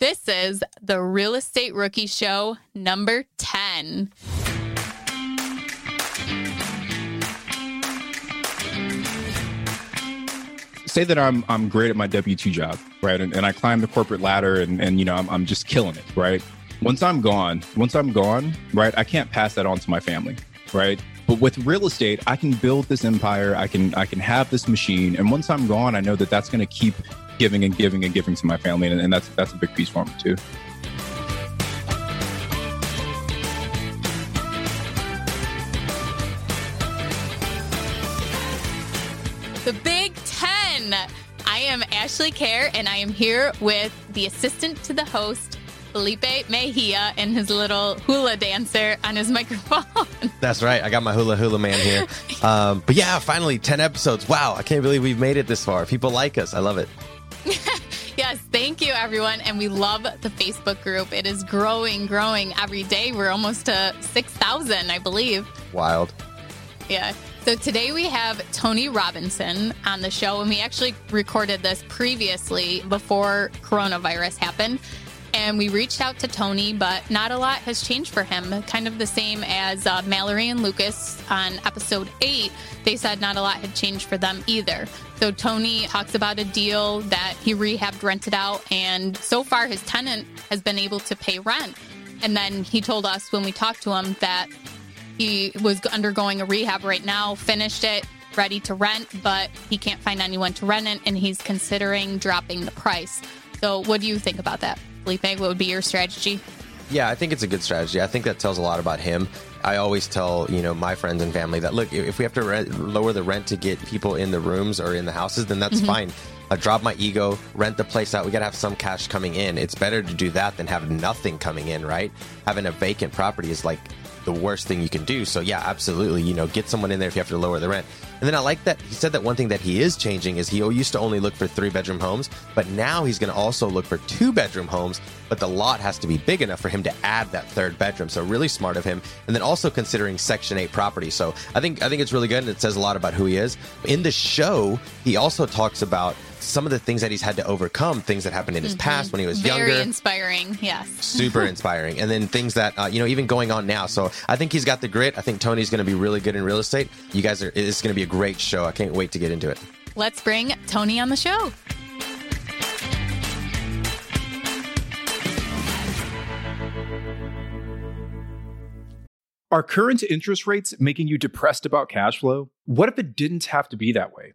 This is the Real Estate Rookie Show number 10. Say that I'm I'm great at my W two job, right? And, and I climb the corporate ladder, and and you know I'm I'm just killing it, right? Once I'm gone, once I'm gone, right? I can't pass that on to my family, right? But with real estate, I can build this empire. I can I can have this machine, and once I'm gone, I know that that's going to keep giving and giving and giving to my family, and, and that's that's a big piece for me too. The Big Ten. I am Ashley Kehr, and I am here with the assistant to the host, Felipe Mejia, and his little hula dancer on his microphone. That's right. I got my hula hula man here. Um, but yeah, finally, 10 episodes. Wow. I can't believe we've made it this far. People like us. I love it. yes, thank you, everyone. And we love the Facebook group. It is growing, growing every day. We're almost to 6,000, I believe. Wild. Yeah. So today we have Tony Robinson on the show, and we actually recorded this previously before coronavirus happened. And we reached out to Tony, but not a lot has changed for him. Kind of the same as uh, Mallory and Lucas on episode eight. They said not a lot had changed for them either. So Tony talks about a deal that he rehabbed, rented out, and so far his tenant has been able to pay rent. And then he told us when we talked to him that he was undergoing a rehab right now, finished it, ready to rent, but he can't find anyone to rent it, and he's considering dropping the price. So, what do you think about that, Felipe? What would be your strategy? Yeah, I think it's a good strategy. I think that tells a lot about him. I always tell you know my friends and family that look, if we have to rent, lower the rent to get people in the rooms or in the houses, then that's mm-hmm. fine. I drop my ego, rent the place out. We got to have some cash coming in. It's better to do that than have nothing coming in, right? Having a vacant property is like the worst thing you can do. So yeah, absolutely. You know, get someone in there if you have to lower the rent. And then I like that he said that one thing that he is changing is he used to only look for three bedroom homes, but now he's going to also look for two bedroom homes, but the lot has to be big enough for him to add that third bedroom. So really smart of him. And then also considering section 8 property. So I think I think it's really good and it says a lot about who he is. In the show, he also talks about some of the things that he's had to overcome, things that happened in his mm-hmm. past when he was Very younger. Very inspiring, yes. Super inspiring. And then things that, uh, you know, even going on now. So I think he's got the grit. I think Tony's going to be really good in real estate. You guys are, it's going to be a great show. I can't wait to get into it. Let's bring Tony on the show. Are current interest rates making you depressed about cash flow? What if it didn't have to be that way?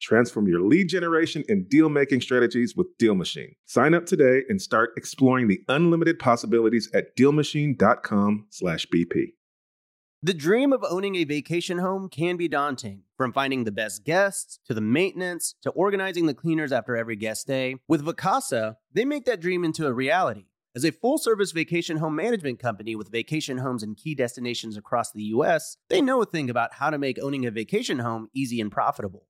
Transform your lead generation and deal making strategies with Deal Machine. Sign up today and start exploring the unlimited possibilities at dealmachine.com/bp. The dream of owning a vacation home can be daunting. From finding the best guests to the maintenance to organizing the cleaners after every guest day, with Vacasa, they make that dream into a reality. As a full service vacation home management company with vacation homes in key destinations across the US, they know a thing about how to make owning a vacation home easy and profitable.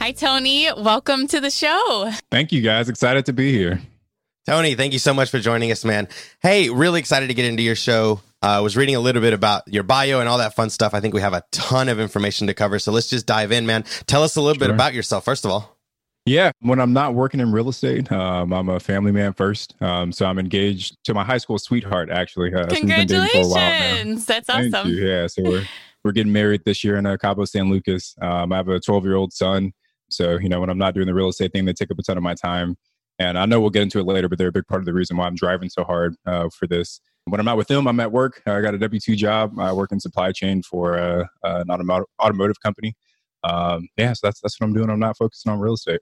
Hi, Tony. Welcome to the show. Thank you, guys. Excited to be here. Tony, thank you so much for joining us, man. Hey, really excited to get into your show. Uh, I was reading a little bit about your bio and all that fun stuff. I think we have a ton of information to cover. So let's just dive in, man. Tell us a little sure. bit about yourself, first of all. Yeah, when I'm not working in real estate, um, I'm a family man first. Um, so I'm engaged to my high school sweetheart, actually. Uh, Congratulations! That's awesome. Yeah, so we're we're getting married this year in uh, Cabo San Lucas. Um, I have a 12 year old son. So you know, when I'm not doing the real estate thing, they take up a ton of my time. And I know we'll get into it later, but they're a big part of the reason why I'm driving so hard uh, for this. When I'm not with them, I'm at work. I got a W two job. I work in supply chain for uh, an automotive automotive company. Um, yeah, so that's that's what I'm doing. I'm not focusing on real estate.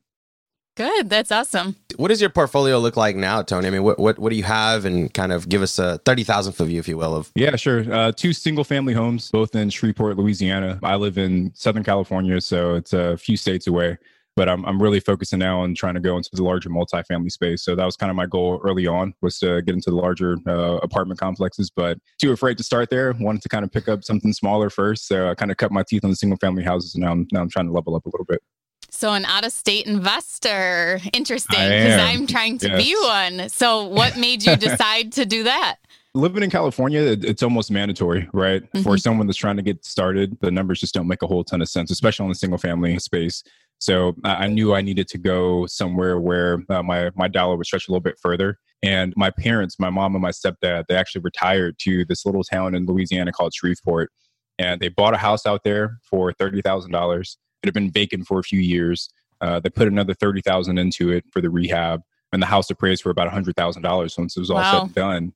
Good. That's awesome. What does your portfolio look like now, Tony? I mean, what what, what do you have, and kind of give us a thirty thousandth of you, if you will. Of yeah, sure. Uh, two single family homes, both in Shreveport, Louisiana. I live in Southern California, so it's a few states away but I'm, I'm really focusing now on trying to go into the larger multifamily space. So that was kind of my goal early on was to get into the larger uh, apartment complexes, but too afraid to start there. Wanted to kind of pick up something smaller first. So I kind of cut my teeth on the single family houses. And now I'm, now I'm trying to level up a little bit. So an out-of-state investor, interesting, because I'm trying to yes. be one. So what made you decide to do that? living in California, it's almost mandatory, right? Mm-hmm. For someone that's trying to get started, the numbers just don't make a whole ton of sense, especially in the single family space. So I knew I needed to go somewhere where uh, my my dollar would stretch a little bit further. And my parents, my mom and my stepdad, they actually retired to this little town in Louisiana called Shreveport, and they bought a house out there for thirty thousand dollars. It had been vacant for a few years. Uh, they put another thirty thousand into it for the rehab, and the house appraised for about a hundred thousand dollars once it was all wow. said and done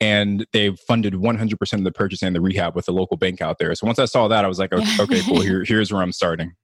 and they funded 100% of the purchase and the rehab with a local bank out there. So once I saw that, I was like, okay, okay cool. Here, here's where I'm starting.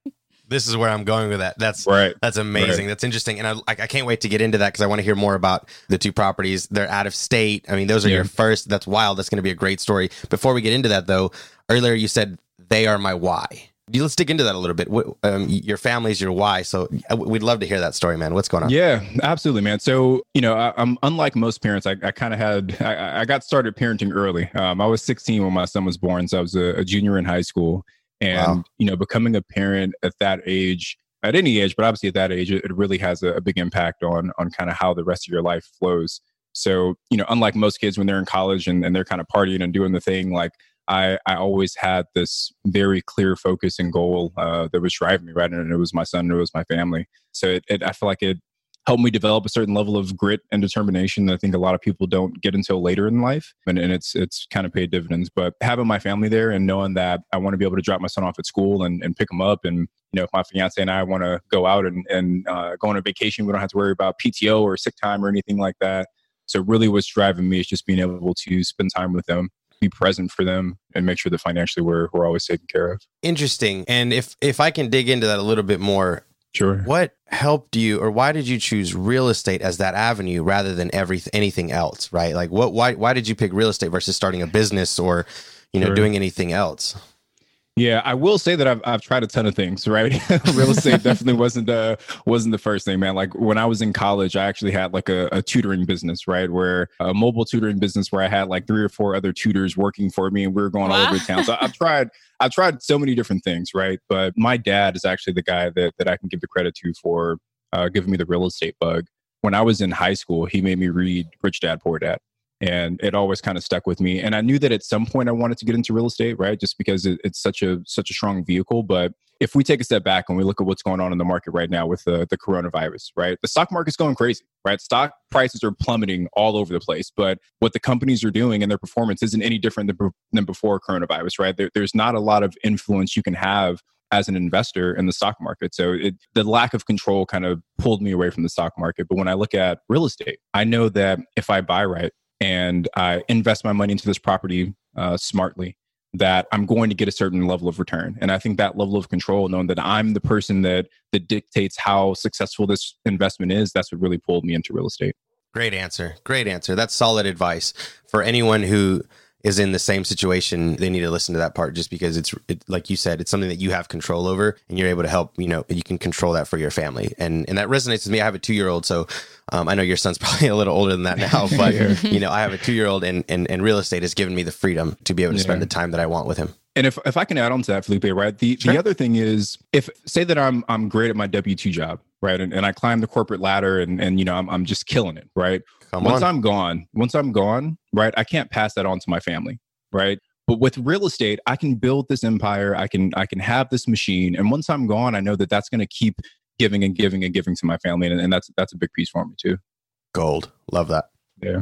This is where I'm going with that. That's right. That's amazing. Right. That's interesting, and I, I can't wait to get into that because I want to hear more about the two properties. They're out of state. I mean, those are yeah. your first. That's wild. That's going to be a great story. Before we get into that, though, earlier you said they are my why let's dig into that a little bit. Um, your family's your why, so uh, we'd love to hear that story, man. What's going on? Yeah, absolutely, man. So you know, I, am unlike most parents. I, I kind of had I, I, got started parenting early. Um, I was 16 when my son was born, so I was a, a junior in high school, and wow. you know, becoming a parent at that age. At any age, but obviously at that age, it, it really has a, a big impact on on kind of how the rest of your life flows. So, you know, unlike most kids when they're in college and, and they're kind of partying and doing the thing, like I, I always had this very clear focus and goal uh, that was driving me, right? And it was my son, it was my family. So it, it, I feel like it helped me develop a certain level of grit and determination that I think a lot of people don't get until later in life. And, and it's it's kind of paid dividends. But having my family there and knowing that I want to be able to drop my son off at school and, and pick him up and you know, if my fiance and I want to go out and, and uh, go on a vacation, we don't have to worry about PTO or sick time or anything like that. So really what's driving me is just being able to spend time with them be present for them and make sure that financially we're we're always taken care of. Interesting. And if if I can dig into that a little bit more, sure. What helped you, or why did you choose real estate as that avenue rather than every anything else? Right? Like, what? Why? Why did you pick real estate versus starting a business or, you know, sure. doing anything else? Yeah, I will say that I've I've tried a ton of things, right? Real estate definitely wasn't the wasn't the first thing, man. Like when I was in college, I actually had like a, a, tutoring business, right? Where a mobile tutoring business where I had like three or four other tutors working for me and we were going wow. all over town. So I've tried I've tried so many different things, right? But my dad is actually the guy that that I can give the credit to for uh, giving me the real estate bug. When I was in high school, he made me read Rich Dad Poor Dad and it always kind of stuck with me and i knew that at some point i wanted to get into real estate right just because it, it's such a such a strong vehicle but if we take a step back and we look at what's going on in the market right now with the, the coronavirus, right? The stock market's going crazy, right? Stock prices are plummeting all over the place. But what the companies are doing and their performance isn't any different than, than before coronavirus, right? There, there's not a lot of influence you can have as an investor in the stock market. So it, the lack of control kind of pulled me away from the stock market. But when I look at real estate, I know that if I buy right and I invest my money into this property uh, smartly, that I'm going to get a certain level of return. And I think that level of control, knowing that I'm the person that that dictates how successful this investment is, that's what really pulled me into real estate. Great answer. Great answer. That's solid advice for anyone who is in the same situation, they need to listen to that part just because it's it, like you said, it's something that you have control over and you're able to help, you know, you can control that for your family. And and that resonates with me. I have a two year old, so um, I know your son's probably a little older than that now, but you know, I have a two year old and, and and real estate has given me the freedom to be able to spend the time that I want with him. And if, if I can add on to that, Felipe, right? The sure. the other thing is if say that I'm I'm great at my W two job, right? And, and I climb the corporate ladder and and you know I'm I'm just killing it, right? Come once on. I'm gone, once I'm gone, right, I can't pass that on to my family, right? But with real estate, I can build this empire. I can I can have this machine, and once I'm gone, I know that that's going to keep giving and giving and giving to my family, and, and that's that's a big piece for me too. Gold, love that. Yeah.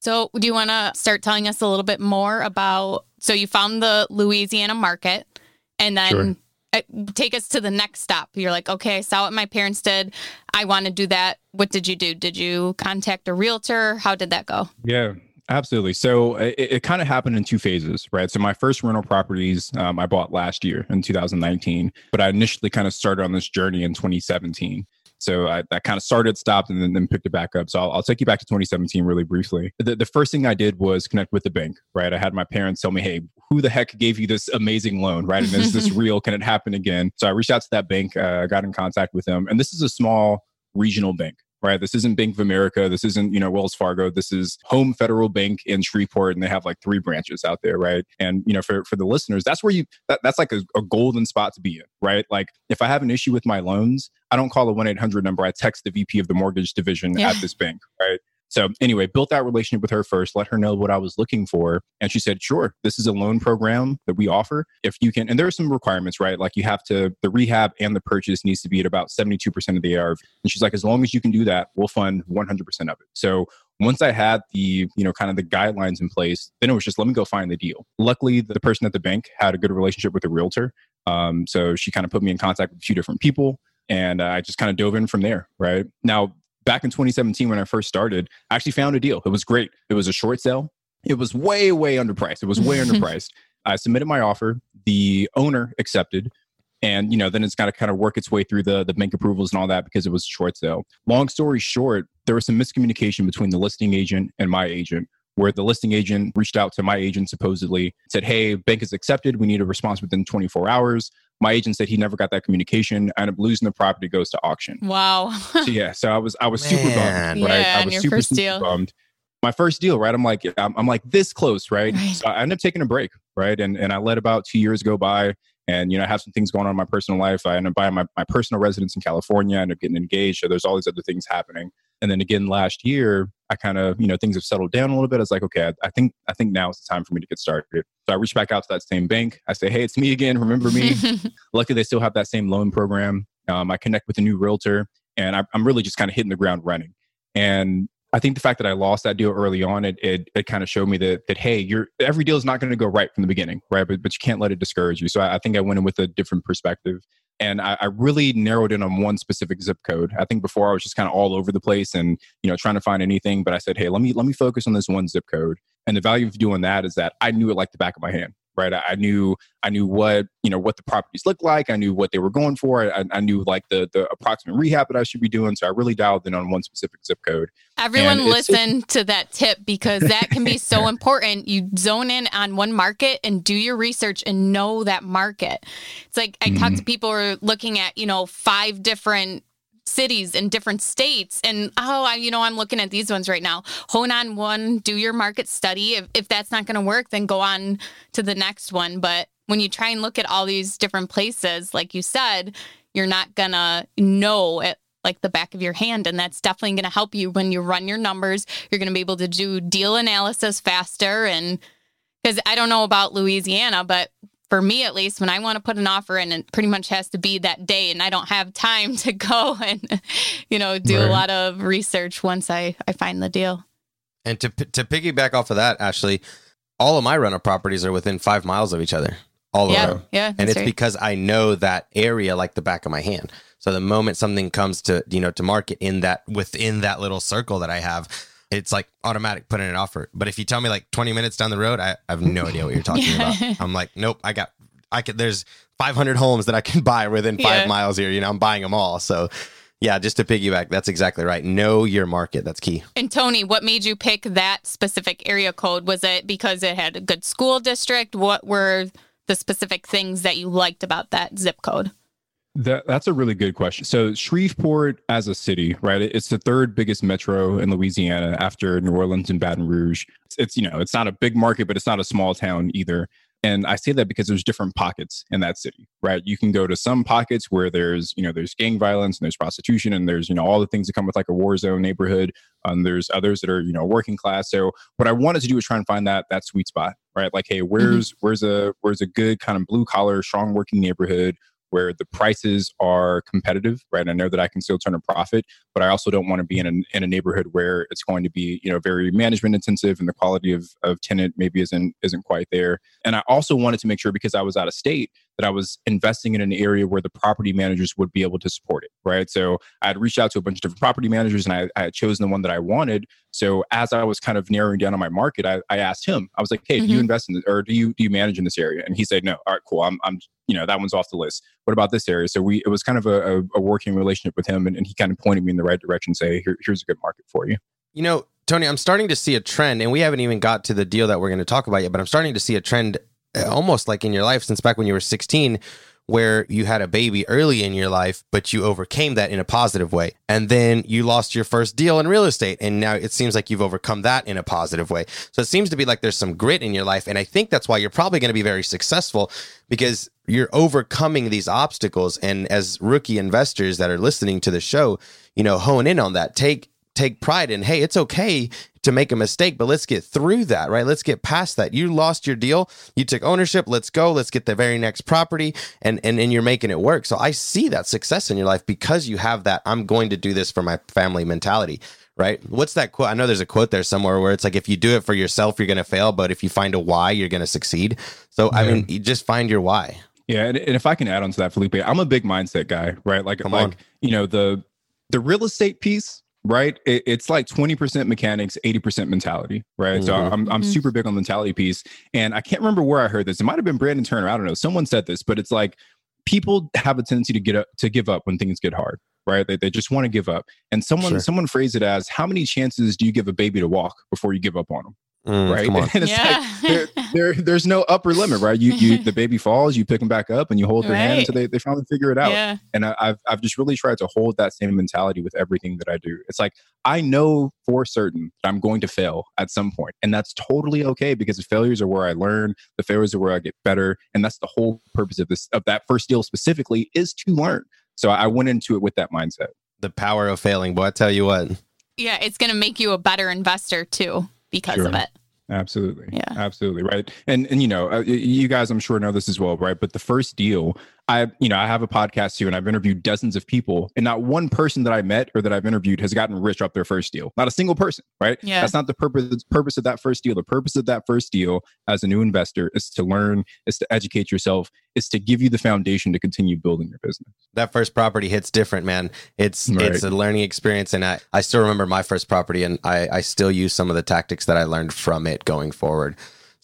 So, do you want to start telling us a little bit more about? So, you found the Louisiana market, and then sure. Uh, take us to the next stop. You're like, okay, I saw what my parents did. I want to do that. What did you do? Did you contact a realtor? How did that go? Yeah, absolutely. So it, it kind of happened in two phases, right? So my first rental properties um, I bought last year in 2019, but I initially kind of started on this journey in 2017. So I, I kind of started, stopped, and then, then picked it back up. So I'll, I'll, take you back to 2017 really briefly. The, the first thing I did was connect with the bank, right? I had my parents tell me, hey, who the heck gave you this amazing loan, right? And is this real? Can it happen again? So I reached out to that bank, uh, got in contact with them. And this is a small regional bank, right? This isn't Bank of America. This isn't, you know, Wells Fargo. This is Home Federal Bank in Shreveport, and they have like three branches out there, right? And you know, for for the listeners, that's where you that, that's like a, a golden spot to be in, right? Like if I have an issue with my loans, I don't call a one eight hundred number. I text the VP of the mortgage division yeah. at this bank, right? So anyway, built that relationship with her first, let her know what I was looking for. And she said, sure, this is a loan program that we offer. If you can, and there are some requirements, right? Like you have to, the rehab and the purchase needs to be at about 72% of the ARV. And she's like, as long as you can do that, we'll fund 100% of it. So once I had the, you know, kind of the guidelines in place, then it was just let me go find the deal. Luckily, the person at the bank had a good relationship with the realtor. Um, so she kind of put me in contact with a few different people and I just kind of dove in from there. Right now, back in 2017 when I first started, I actually found a deal. It was great. It was a short sale. It was way, way underpriced. It was way underpriced. I submitted my offer. The owner accepted. And you know, then it's got to kind of work its way through the the bank approvals and all that because it was a short sale. Long story short, there was some miscommunication between the listing agent and my agent, where the listing agent reached out to my agent supposedly said, "Hey, bank is accepted. We need a response within 24 hours." My agent said he never got that communication. I ended up losing the property, goes to auction. Wow. so yeah, so I was I was Man. super bummed, right? Yeah, I was your super, first super deal. bummed. My first deal, right? I'm like I'm, I'm like this close, right? right? So I ended up taking a break, right? And and I let about two years go by, and you know I have some things going on in my personal life. I ended up buying my, my personal residence in California. I ended up getting engaged. So there's all these other things happening. And then again last year, I kind of, you know, things have settled down a little bit. I was like, okay, I, I, think I think now is the time for me to get started. So I reached back out to that same bank. I say, hey, it's me again. Remember me? Luckily, they still have that same loan program. Um, I connect with a new realtor, and I, I'm really just kind of hitting the ground running. And I think the fact that I lost that deal early on, it it, it kind of showed me that that hey, you're every deal is not going to go right from the beginning, right? But but you can't let it discourage you. So I, I think I went in with a different perspective and I, I, really narrowed in on one specific zip code. I think before I was just kind of all over the place and you know trying to find anything, but I said, hey, let me let me focus on this one zip code. And the value of doing that is that I knew it like the back of my hand right? I, I, knew I knew what you know what the properties looked like. I knew what they were going for. I, I, knew like the the approximate rehab that I should be doing. So I really dialed in on one specific zip code. Everyone listen to that tip because that can be so important. You zone in on one market and do your research and know that market. It's like I mm-hmm. talk to people who are looking at you know five different cities in different states. And oh, I, you know, I'm looking at these ones right now. Hone on one, do your market study. If, if that's not going to work, then go on to the next one. But when you try and look at all these different places, like you said, you're not going to know it like the back of your hand. And that's definitely going to help you when you run your numbers. You're going to be able to do deal analysis faster. And because I don't know about Louisiana, but for me at least, when I want to put an offer in, it pretty much has to be that day, and I don't have time to go and, you know, do right. a lot of research once I I find the deal. And to to piggyback off of that, Ashley, all of my rental properties are within five miles of each other. All yeah, of them. Yeah, and it's right. because I know that area like the back of my hand. So the moment something comes to you know to market in that within that little circle that I have, it's like automatic putting an offer. But if you tell me like 20 minutes down the road, I, I have no idea what you're talking yeah. about. I'm like, nope, I got, I could, there's 500 homes that I can buy within five yeah. miles here. You know, I'm buying them all. So yeah, just to piggyback, that's exactly right. Know your market. That's key. And Tony, what made you pick that specific area code? Was it because it had a good school district? What were the specific things that you liked about that zip code? That, that's a really good question. So Shreveport as a city, right? It's the third biggest metro in Louisiana after New Orleans and Baton Rouge. It's, it's, you know, it's not a big market, but it's not a small town either. And I say that because there's different pockets in that city, right? You can go to some pockets where there's, you know, there's gang violence and there's prostitution and there's, you know, all the things that come with like a war zone neighborhood. And there's others that are, you know, working class. So what I wanted to do was try and find that that sweet spot, right? Like, hey, where's mm-hmm. where's a where's a good kind of blue collar, strong working neighborhood where the prices are competitive, right? I know that I can still turn a profit, but I also don't want to be in a, in a neighborhood where it's going to be, you know, very management intensive and the quality of, of tenant maybe isn't isn't quite there. And I also wanted to make sure because I was out of state that I was investing in an area where the property managers would be able to support it, right? So I had reached out to a bunch of different property managers and I, I had chosen the one that I wanted. So as I was kind of narrowing down on my market, I, I asked him, I was like, hey, mm-hmm. do you mm-hmm. invest in this or do you do you manage in this area? And he said, no. All right, cool. I'm, I'm you know, that one's off the list. What about this area? So we, it was kind of a, a, a working relationship with him and, and, he kind of pointed me in the right direction, say, Here, here's a good market for you. You know, Tony, I'm starting to see a trend, and we haven't even got to the deal that we're going to talk about yet, but I'm starting to see a trend almost like in your life since back when you were 16 where you had a baby early in your life, but you overcame that in a positive way. And then you lost your first deal in real estate. And now it seems like you've overcome that in a positive way. So it seems to be like there's some grit in your life. And I think that's why you're probably going to be very successful because you're overcoming these obstacles. And as rookie investors that are listening to the show, you know, hone in on that. Take take pride in, hey, it's okay to make a mistake, but let's get through that, right? Let's get past that. You lost your deal, you took ownership, let's go, let's get the very next property, and and, and you're making it work. So I see that success in your life because you have that I'm going to do this for my family mentality. Right. What's that quote? I know there's a quote there somewhere where it's like, if you do it for yourself, you're going to fail. But if you find a why, you're going to succeed. So, yeah. I mean, you just find your why. Yeah. And, and if I can add on to that, Felipe, I'm a big mindset guy, right? Like, Come like, on. you know, the, the real estate piece right? It, it's like 20% mechanics, 80% mentality, right? Mm-hmm. So I'm, I'm mm-hmm. super big on the mentality piece. And I can't remember where I heard this. It might have been Brandon Turner. I don't know. Someone said this, but it's like people have a tendency to get up, to give up when things get hard, right? They, they just want to give up. And someone, sure. someone phrased it as how many chances do you give a baby to walk before you give up on them? Mm, right? And it's yeah. like there, there, there's no upper limit, right? You, you, the baby falls, you pick them back up, and you hold their right. hand until they, they finally figure it out. Yeah. And I, have I've just really tried to hold that same mentality with everything that I do. It's like I know for certain that I'm going to fail at some point, and that's totally okay because the failures are where I learn. The failures are where I get better, and that's the whole purpose of this of that first deal specifically is to learn. So I went into it with that mindset. The power of failing, boy! I tell you what. Yeah, it's going to make you a better investor too because sure. of it. Absolutely. Yeah. Absolutely. Right. And and you know, uh, you guys I'm sure know this as well, right? But the first deal, I you know, I have a podcast too and I've interviewed dozens of people and not one person that I met or that I've interviewed has gotten rich off their first deal. Not a single person, right? Yeah. That's not the purpose the purpose of that first deal. The purpose of that first deal as a new investor is to learn, is to educate yourself, is to give you the foundation to continue building your business. That first property hits different, man. It's right. it's a learning experience and I, I still remember my first property and I, I still use some of the tactics that I learned from it going forward.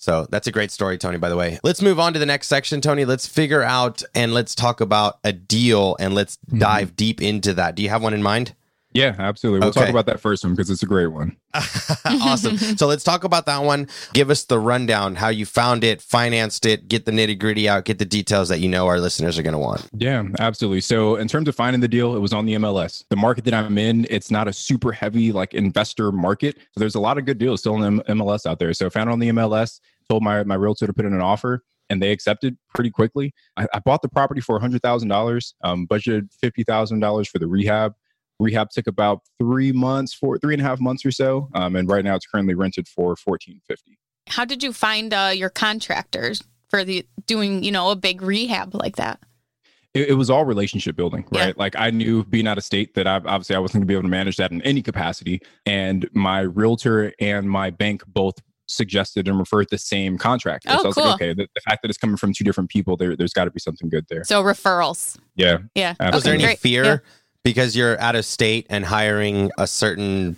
So that's a great story, Tony, by the way. Let's move on to the next section, Tony. Let's figure out and let's talk about a deal and let's mm-hmm. dive deep into that. Do you have one in mind? Yeah, absolutely. We'll okay. talk about that first one because it's a great one. awesome. so let's talk about that one. Give us the rundown, how you found it, financed it, get the nitty gritty out, get the details that you know our listeners are going to want. Yeah, absolutely. So in terms of finding the deal, it was on the MLS. The market that I'm in, it's not a super heavy like investor market. So there's a lot of good deals still in the MLS out there. So I found it on the MLS, told my, my realtor to put in an offer and they accepted pretty quickly. I, I bought the property for $100,000, um, budgeted $50,000 for the rehab Rehab took about three months, four, three and a half months or so, um, and right now it's currently rented for fourteen fifty. How did you find uh, your contractors for the doing, you know, a big rehab like that? it, it was all relationship building, Yeah. right? Like I knew being out of state that I obviously I wasn't going to be able to manage that in any capacity, and my realtor and my bank both suggested and referred the same contractor. Oh, so I was cool. like, okay, the, the fact that it's coming from two different people, there, there's got to be something good there. So referrals. Yeah, Yeah. Absolutely. Was there any great. fear Yeah. Because you're out of state and hiring a certain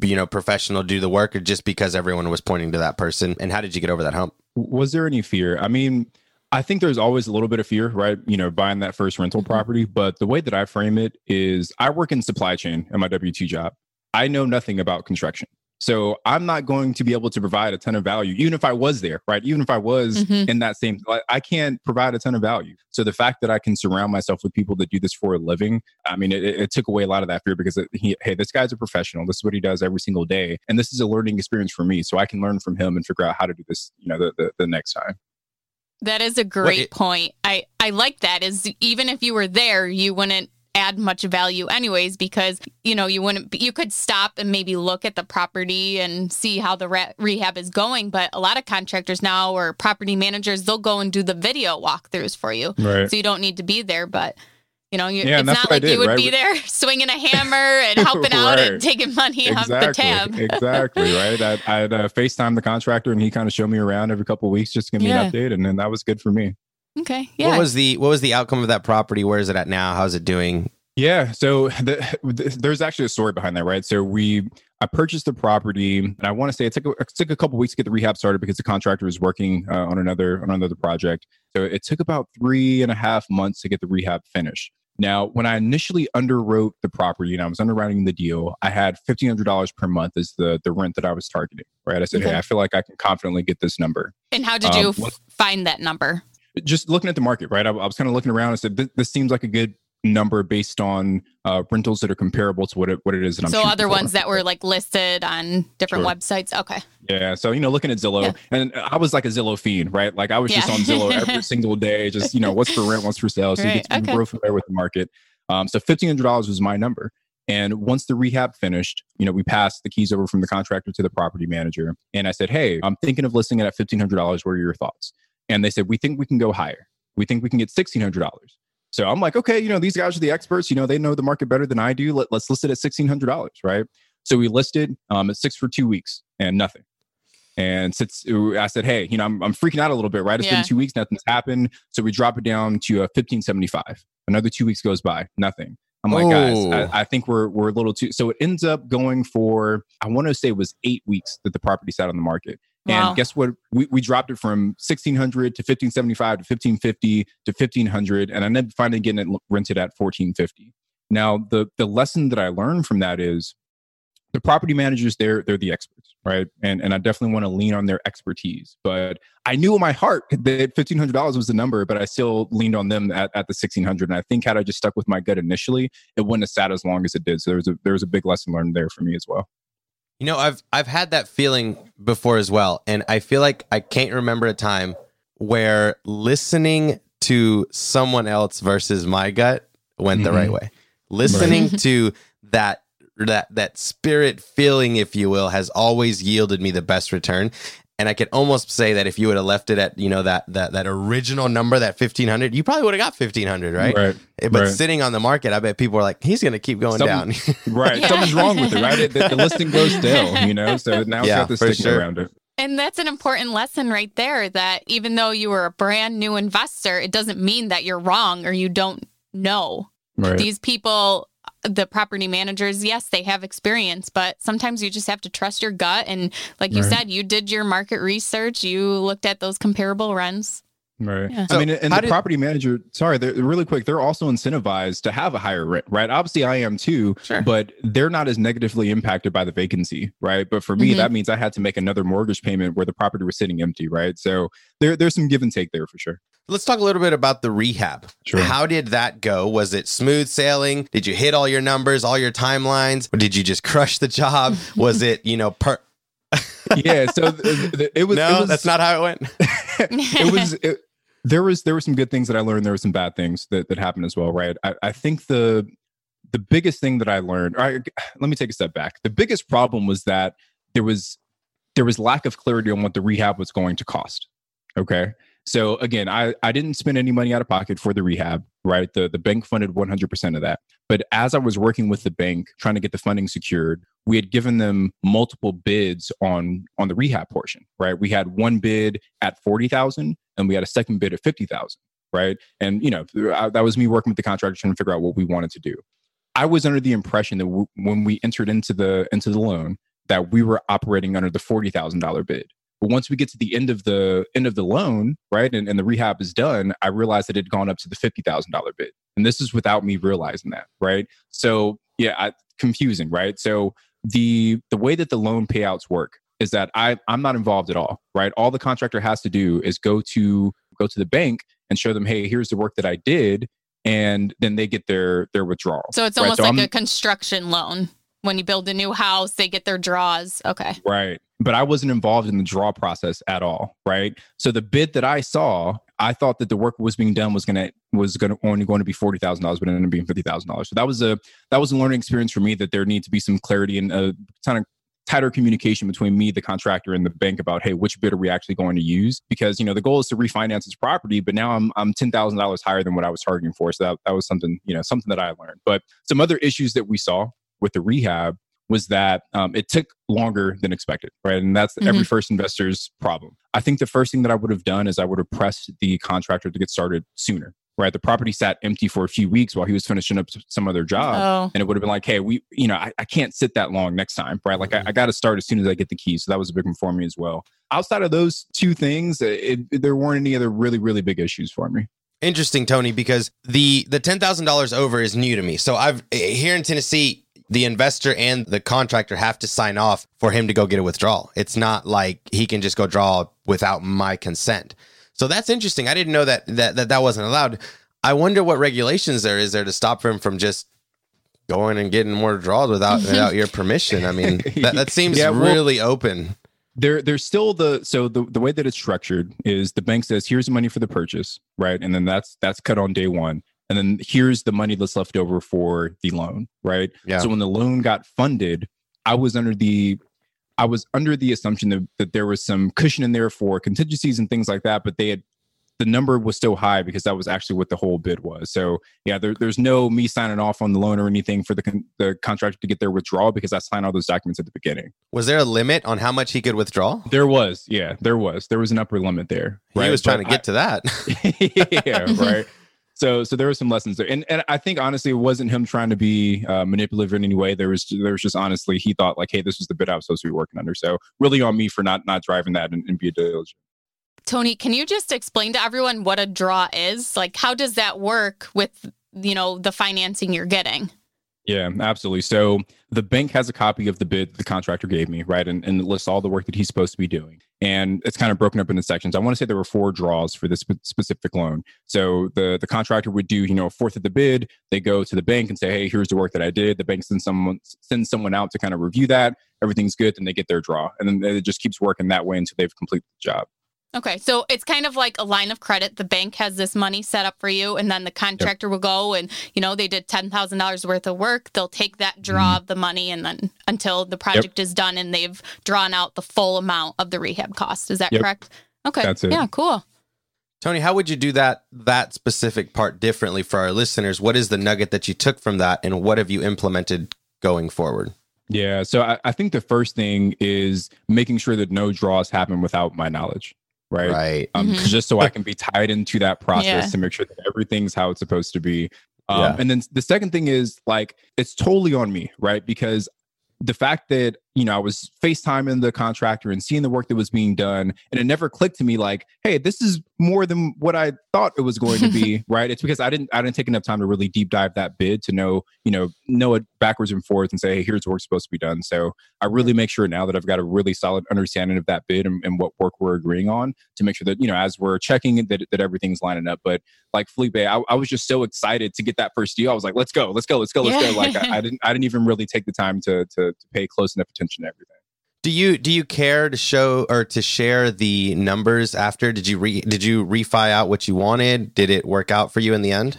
you know professional to do the work or just because everyone was pointing to that person and how did you get over that hump was there any fear? I mean, I think there's always a little bit of fear, right? You know, buying that first rental Mm-hmm. property. But the way that I frame it is I work in supply chain in my W 2 job. I know nothing about construction. So I'm not going to be able to provide a ton of value, even if I was there, right? Even if I was Mhm. in that same, I can't provide a ton of value. So the fact that I can surround myself with people that do this for a living, I mean, it, it took away a lot of that fear because it, he, hey, this guy's a professional. This is what he does every single day, and this is a learning experience for me. So I can learn from him and figure out how to do this, you know, the the, the next time. That is a great it- point. I I like that. Is even if you were there, you wouldn't add much value anyways because you know you wouldn't you could stop and maybe look at the property and see how the re- rehab is going but a lot of contractors now or property managers they'll go and do the video walkthroughs for you Right. so you don't need to be there but you know you, Yeah, it's not like you would right? be there swinging a hammer and helping out and taking money off the tab exactly. Right. I'd, I'd uh, FaceTime the contractor and he kind of showed me around every couple of weeks just to give me Yeah. an update. And then that was good for me. Okay yeah what was the what was the outcome of that property where is it at now how's it doing Yeah. So the, the, there's actually a story behind that, right? So we, I purchased the property, and I want to say it took a, it took a couple weeks to get the rehab started because the contractor was working uh, on another on another project. So it took about three and a half months to get the rehab finished. Now, when I initially underwrote the property and I was underwriting the deal, I had fifteen hundred dollars per month as the the rent that I was targeting. Right? I said, Okay. hey, I feel like I can confidently get this number. and how did um, you f- find that number just looking at the market, right? I, I was kind of looking around and said, this, this seems like a good number based on uh, rentals that are comparable to what it, what it is that I'm so other for. ones that were like listed on different Sure. websites okay Yeah. So, you know, looking at Zillow, Yeah. and I was like a Zillow fiend, right? Like I was just on Zillow every single day, just, you know, what's for rent, what's for sale. So you Right, get to be okay. real familiar with the market. Um, so $1,500 was my number. And once the rehab finished, you know, we passed the keys over from the contractor to the property manager. And I said, Hey, I'm thinking of listing it at $1,500. What are your thoughts? And they said, We think we can go higher. We think we can get $1,600. So I'm like, okay, you know, these guys are the experts. You know, they know the market better than I do. Let, let's list it at $1,600, right? So we listed um, at six for two weeks and nothing. And since I said, hey, you know, I'm, I'm freaking out a little bit, right? It's Yeah. been two weeks, nothing's happened. So we drop it down to a 1575. Another two weeks goes by, nothing. I'm like, Oh. guys, I, I think we're we're a little too. So it ends up going for I want to say it was eight weeks that the property sat on the market. Wow. And guess what? We, we dropped it from 1600 to 1575 to 1550 to 1500. And I ended up finally getting it rented at 1450. Now, the, the lesson that I learned from that is the property managers, they're, they're the experts, right? And, and I definitely want to lean on their expertise. But I knew in my heart that $1,500 was the number, but I still leaned on them at, at the 1600 And I think had I just stuck with my gut initially, it wouldn't have sat as long as it did. So there was a, there was a big lesson learned there for me as well. You know, I've I've had that feeling before as well, and I feel like I can't remember a time where listening to someone else versus my gut went the Mhm. right way. Listening to that that that spirit feeling, if you will, has always yielded me the best return. And I could almost say that if you would have left it at you know that that that original number, that fifteen hundred, you probably would have got fifteen hundred, right? Right. But right. sitting on the market, I bet people are like, he's going to keep going down. Right. Yeah. Something's wrong with it, right? It- the, the listing goes stale, you know? So now it's Yeah, got this for stigma sure. around it. And that's an important lesson right there that even though you were a brand new investor, it doesn't mean that you're wrong or you don't know. Right. These people, the property managers, yes, they have experience, but sometimes you just have to trust your gut. And like you Right. said, you did your market research, you looked at those comparable rents. Right. Yeah. So I mean, and the did- property manager, sorry, they're really quick. They're also incentivized to have a higher rent, right? Obviously, I am too, Sure. but they're not as negatively impacted by the vacancy, right? But for me, Mhm. that means I had to make another mortgage payment where the property was sitting empty, right? So there, there's some give and take there for sure. Let's talk a little bit about the rehab. Sure. How did that go? Was it smooth sailing? Did you hit all your numbers, all your timelines? Or did you just crush the job? Was it, you know, per Yeah. So th- th- it was. No, it was, that's not how it went. it was it, there was there were some good things that I learned. There were some bad things that that happened as well, right? I, I think the the biggest thing that I learned. Right, let me take a step back. The biggest problem was that there was there was lack of clarity on what the rehab was going to cost. Okay. So again, I, I didn't spend any money out of pocket for the rehab, right? The the bank funded 100% of that. But as I was working with the bank trying to get the funding secured, we had given them multiple bids on on the rehab portion, right? We had one bid at 40,000 and we had a second bid at 50,000, right? And you know, I, that was me working with the contractor trying to figure out what we wanted to do. I was under the impression that w- when we entered into the into the loan that we were operating under the $40,000 bid but once we get to the end of the end of the loan, right, and, and the rehab is done, I realized that it had gone up to the fifty thousand dollar bid, and this is without me realizing that, right? So yeah, I, confusing, right? So the the way that the loan payouts work is that I I'm not involved at all, right? All the contractor has to do is go to go to the bank and show them, hey, here's the work that I did, and then they get their their withdrawal. So it's almost right? so like I'm, a construction loan. When you build a new house, they get their draws. Okay. Right but I wasn't involved in the draw process at all, right? So the bid that I saw, I thought that the work was being done was gonna was gonna only going to be forty thousand dollars, but it ended up being fifty thousand dollars. So that was a that was a learning experience for me that there needs to be some clarity and a kind of tighter communication between me, the contractor, and the bank about hey, which bid are we actually going to use? Because you know the goal is to refinance this property, but now I'm I'm ten thousand dollars higher than what I was targeting for. So that, that was something you know something that I learned. But some other issues that we saw with the rehab was that um, it took longer than expected, right? And that's mm-hmm. every first investor's problem. I think the first thing that I would have done is I would have pressed the contractor to get started sooner, right? The property sat empty for a few weeks while he was finishing up some other job. Oh. And it would have been like, hey, we, you know, I, I can't sit that long next time, right? Like, mm-hmm. I, I got to start as soon as I get the keys. So that was a big one for me as well. Outside of those two things, it, it, there weren't any other really, really big issues for me interesting tony because the the $10000 over is new to me so i've here in tennessee the investor and the contractor have to sign off for him to go get a withdrawal. It's not like he can just go draw without my consent. So that's interesting. I didn't know that that that, that wasn't allowed. I wonder what regulations there is there to stop him from just going and getting more draws without without your permission. I mean, that, that seems yeah, well, really open. There, there's still the so the, the way that it's structured is the bank says here's the money for the purchase, right, and then that's that's cut on day one and then here's the money that's left over for the loan right? Yeah. so when the loan got funded i was under the i was under the assumption that, that there was some cushion in there for contingencies and things like that but they had the number was still high because that was actually what the whole bid was. So yeah there, there's no me signing off on the loan or anything for the, con- the contractor to get their withdrawal because i signed all those documents at the beginning. Was there a limit on how much he could withdraw? There was. Yeah there was. There was an upper limit there right? he was trying but to get I, to that. Yeah right so so there were some lessons there. And, and i think honestly it wasn't him trying to be uh, manipulative in any way. There was there was just honestly he thought like hey this is the bit i was supposed to be working under. So really on me for not not driving that and, and be diligent. Tony can you just explain to everyone what a draw is? Like how does that work with you know the financing you're getting yeah, absolutely. So the bank has a copy of the bid the contractor gave me, right? And, and it lists all the work that he's supposed to be doing. And it's kind of broken up into sections. I want to say there were four draws for this specific loan. So the, the contractor would do, you know, a fourth of the bid. They go to the bank and say, hey, here's the work that I did. The bank sends someone sends someone out to kind of review that. Everything's good. Then they get their draw. And then it just keeps working that way until they've completed the job. Okay, so it's kind of like a line of credit. The bank has this money set up for you, and then the contractor yep. will go and you know they did ten thousand dollars worth of work. They'll take that draw mm. of the money, and then until the project yep. is done and they've drawn out the full amount of the rehab cost. Is that yep. correct? Okay, that's it. Yeah, cool. Tony, how would you do that that specific part differently for our listeners? What is the nugget that you took from that, and what have you implemented going forward? Yeah, so I, I think the first thing is making sure that no draws happen without my knowledge right? Right. Um, mm-hmm. just so I can be tied into that process yeah. to make sure that everything's how it's supposed to be. Um, yeah. And then the second thing is like it's totally on me, right? Because the fact that you know I was FaceTiming the contractor and seeing the work that was being done, and it never clicked to me like, hey, this is more than what I thought it was going to be, right? It's because I didn't I didn't take enough time to really deep dive that bid to know you know know it backwards and forwards and say, hey, here's what's supposed to be done. So I really make sure now that I've got a really solid understanding of that bid and, and what work we're agreeing on to make sure that you know as we're checking that that everything's lining up. But like Felipe, I, I was just so excited to get that first deal. I was like, let's go, let's go, let's go, let's yeah. go. Like I, I, didn't I didn't even really take the time to to, to pay close enough attention to everything. Do you do you care to show or to share the numbers after? Did you re, did you refi out what you wanted? Did it work out for you in the end?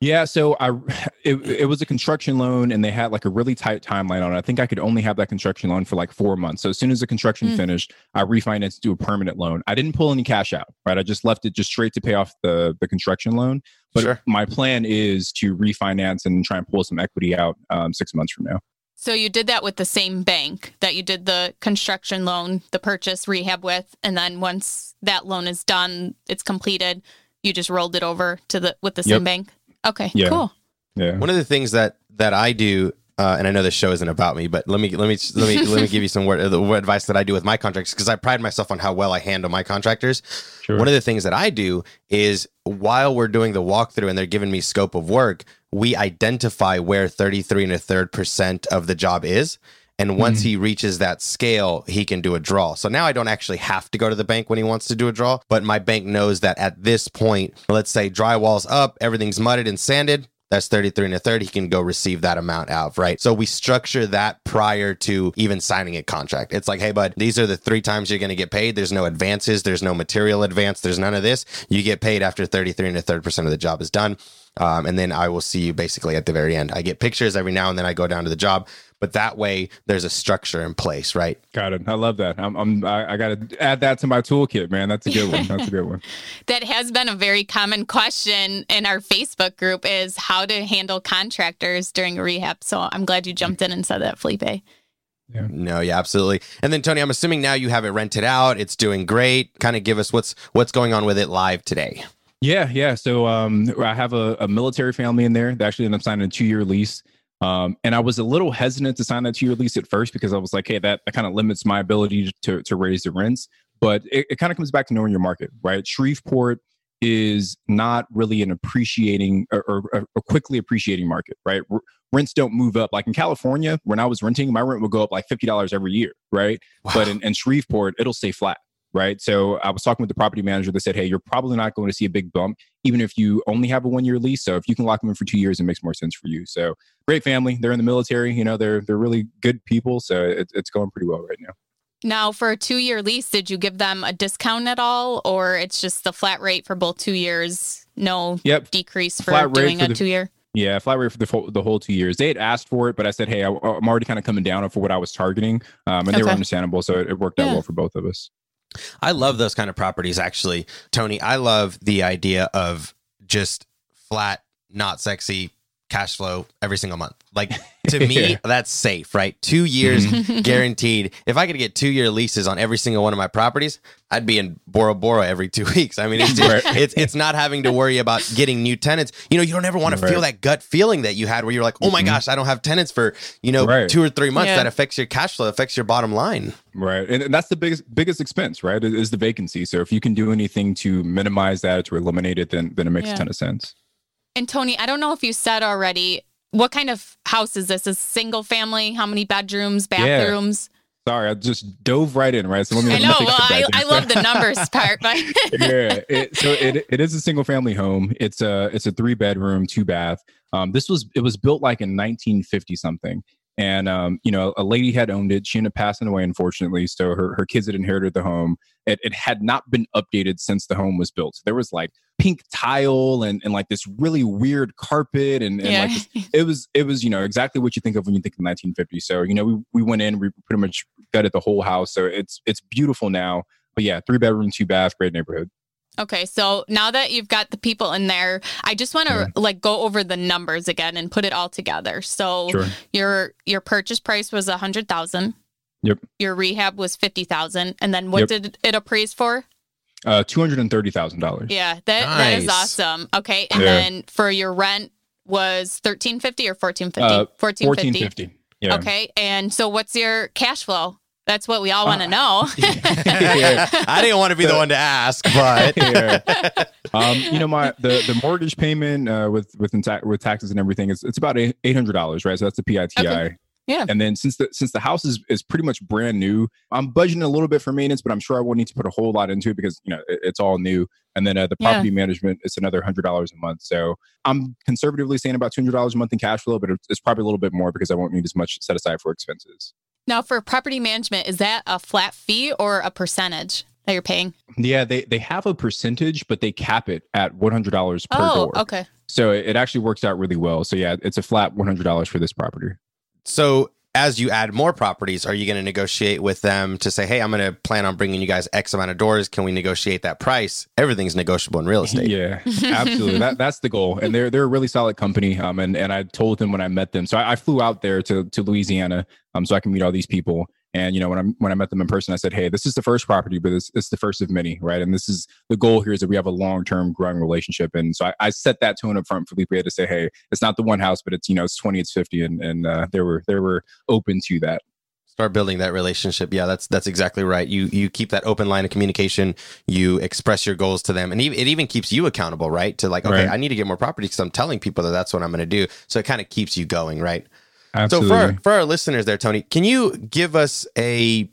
Yeah, so I it, it was a construction loan and they had like a really tight timeline on it. I think I could only have that construction loan for like 4 months. So as soon as the construction Mm. finished, I refinanced to a permanent loan. I didn't pull any cash out, right? I just left it just straight to pay off the the construction loan. But Sure. my plan is to refinance and try and pull some equity out um, 6 months from now. So you did that with the same bank that you did the construction loan, the purchase rehab with, and then once that loan is done, it's completed, you just rolled it over to the with the Yep. same bank. Okay, Yeah. cool. Yeah. One of the things that that I do, uh, and I know this show isn't about me, but let me let me let me let me give you some word, the word advice that I do with my contractors because I pride myself on how well I handle my contractors. Sure. One of the things that I do is while we're doing the walkthrough and they're giving me scope of work, we identify where 33 and a third percent of the job is. And once mm-hmm. he reaches that scale, he can do a draw. So now I don't actually have to go to the bank when he wants to do a draw, but my bank knows that at this point, let's say drywall's up, everything's mudded and sanded. That's 33 and a third. He can go receive that amount out, right? So we structure that prior to even signing a contract. It's like, hey, bud, these are the three times you're going to get paid. There's no advances. There's no material advance. There's none of this. You get paid after 33 and a third percent of the job is done. Um, and then I will see you basically at the very end. I get pictures every now and then I go down to the job, but that way there's a structure in place, right? Got it. I love that. I'm, I'm I, I got to add that to my toolkit, man. That's a good one. That's a good one. That has been a very common question in our Facebook group is how to handle contractors during rehab. So I'm glad you jumped in and said that, Felipe. No, yeah, absolutely. And then Tony, I'm assuming now you have it rented out. It's doing great. Kind of give us what's what's going on with it live today. Yeah, yeah. So um, I have a, a military family in there. They actually ended up signing a two year lease. Um, and I was a little hesitant to sign that two year lease at first because I was like, hey, that, that kind of limits my ability to, to raise the rents. But it, it kind of comes back to knowing your market, right? Shreveport is not really an appreciating or, or a quickly appreciating market, right? R- rents don't move up. Like in California, when I was renting, my rent would go up like $50 every year, right? But in, in Shreveport, it'll stay flat right? So I was talking with the property manager that said, hey, you're probably not going to see a big bump, even if you only have a one year lease. So if you can lock them in for two years, it makes more sense for you. So great family. They're in the military. You know, they're they're really good people. So it, it's going pretty well right now. Now, for a two year lease, did you give them a discount at all, or it's just the flat rate for both two years? No Yep. decrease for Flat doing for a the- two year? Yeah, flat rate for the, full- the whole two years. They had asked for it, but I said, hey, I, I'm already kind of coming down for what I was targeting. Um, and they were understandable. So it, it worked out Yeah. well for both of us. I love those kind of properties, actually, Tony. I love the idea of just flat, not sexy cash flow every single month. Like to me, Yeah. that's safe, right? Two years guaranteed. If I could get two year leases on every single one of my properties, I'd be in Bora Bora every two weeks. I mean, it's just, it's it's not having to worry about getting new tenants. You know, you don't ever want to feel that gut feeling that you had where you're like, oh my Mhm. gosh, I don't have tenants for you know Right. two or three months. Yeah. That affects your cash flow, affects your bottom line. Right. And, and that's the biggest biggest expense, right? Is is the vacancy. So if you can do anything to minimize that, to eliminate it, then then it makes Yeah. a ton of sense. And Tony, I don't know if you said already, what kind of house is this? Is single family? How many bedrooms, Yeah. bathrooms? Sorry, I just dove right in, right? So let me I know. Well, I, I love the numbers part, but yeah. It, so it, it is a single family home. It's a it's a three bedroom, two bath. Um, this was it was built like in 1950 something, and um, you know, a lady had owned it. She ended up passing away, unfortunately. So her her kids had inherited the home. It, it had not been updated since the home was built. So there was like pink tile and, and like this really weird carpet and, and yeah. like this it was it was you know exactly what you think of when you think of 1950 so you know we, we went in we pretty much gutted the whole house so it's it's beautiful now but yeah three bedroom two bath great neighborhood Okay, so now that you've got the people in there, I just want to like go over the numbers again and put it all together. So sure your your purchase price was a hundred thousand. Yep. Your rehab was fifty thousand, and then what Yep. did it appraise for? Uh $230000 Yeah, that that is awesome. Okay, and Yeah. then for your rent was thirteen fifty or fourteen fifty? Uh, Fourteen fifty. 1450 yeah Okay, and so what's your cash flow? That's what we all want to Uh, know. Yeah. I didn't want to be the one to ask, but yeah. um, you know, my the, the mortgage payment uh, with with ta- with taxes and everything is it's about eight hundred dollars, right? So that's the PITI. Okay. Yeah. And then since the since the house is is pretty much brand new, I'm budgeting a little bit for maintenance, but I'm sure I won't need to put a whole lot into it because you know it, it's all new. And then uh, the Yeah. property management is another hundred dollars a month. So I'm conservatively saying about two hundred dollars a month in cash flow, but it's, it's probably a little bit more because I won't need as much set aside for expenses. now, for property management, is that a flat fee or a percentage that you're paying? Yeah, they they have a percentage, but they cap it at one hundred dollars per oh, door. okay. So it, it actually works out really well. So yeah, it's a flat $100 for this property. So as you add more properties, are you going to negotiate with them to say, "Hey, I'm going to plan on bringing you guys X amount of doors. Can we negotiate that price?" Everything's negotiable in real estate. Yeah, absolutely. that that's the goal, and they're they're a really solid company. Um, and and I told them when I met them, so I, I flew out there to to Louisiana, um, so I can meet all these people. And you know, when I when I met them in person, I said, "Hey, this is the first property, but it's, it's the first of many, right? And this is the goal here is that we have a long term growing relationship." And so I, I, set that tone up front for Felipe to say, "Hey, it's not the one house, but it's you know, it's twenty, it's fifty, and and uh, they were they were open to that. Start building that relationship. Yeah that's that's exactly right. You you keep that open line of communication. You express your goals to them. And it even keeps you accountable right? To like okay right. i need to get more property because i'm telling people that that's what i'm going to do. So it kind of keeps you going right Absolutely. So for our, for our listeners there, Tony, can you give us a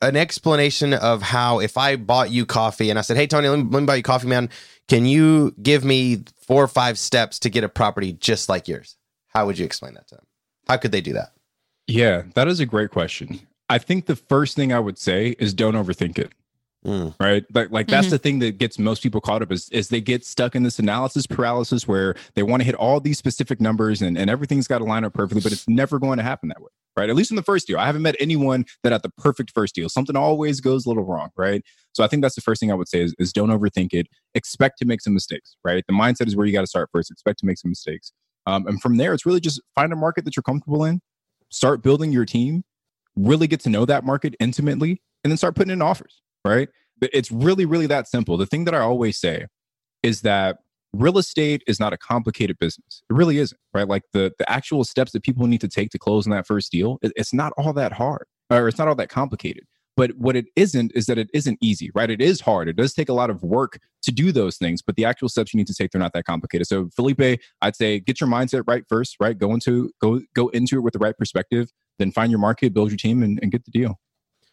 an explanation of how if I bought you coffee and I said, "Hey Tony, let me, let me buy you coffee, man. Can you give me four or five steps to get a property just like yours?" How would you explain that to them? How could they do that? Yeah, that is a great question. I think the first thing I would say is don't overthink it. Mm. Right. Like, like that's mm-hmm. the thing that gets most people caught up is, is they get stuck in this analysis paralysis where they want to hit all these specific numbers and, and everything's got to line up perfectly, but it's never going to happen that way. Right. At least in the first deal. I haven't met anyone that at the perfect first deal, something always goes a little wrong. Right. So I think that's the first thing I would say is, is don't overthink it. Expect to make some mistakes. Right. The mindset is where you got to start first. Expect to make some mistakes. Um, and from there, it's really just find a market that you're comfortable in, start building your team, really get to know that market intimately, and then start putting in offers. Right but it's really, really that simple. The thing that I always say is that real estate is not a complicated business. It really isn't, right? Like the the actual steps that people need to take to close on that first deal, it's not all that hard, or it's not all that complicated. But what it isn't is that it isn't easy, right? It is hard. It does take a lot of work to do those things, but the actual steps you need to take, they're not that complicated. So Felipe, I'd say get your mindset right first, right? Go into go go into it with the right perspective, then find your market, build your team, and, and get the deal.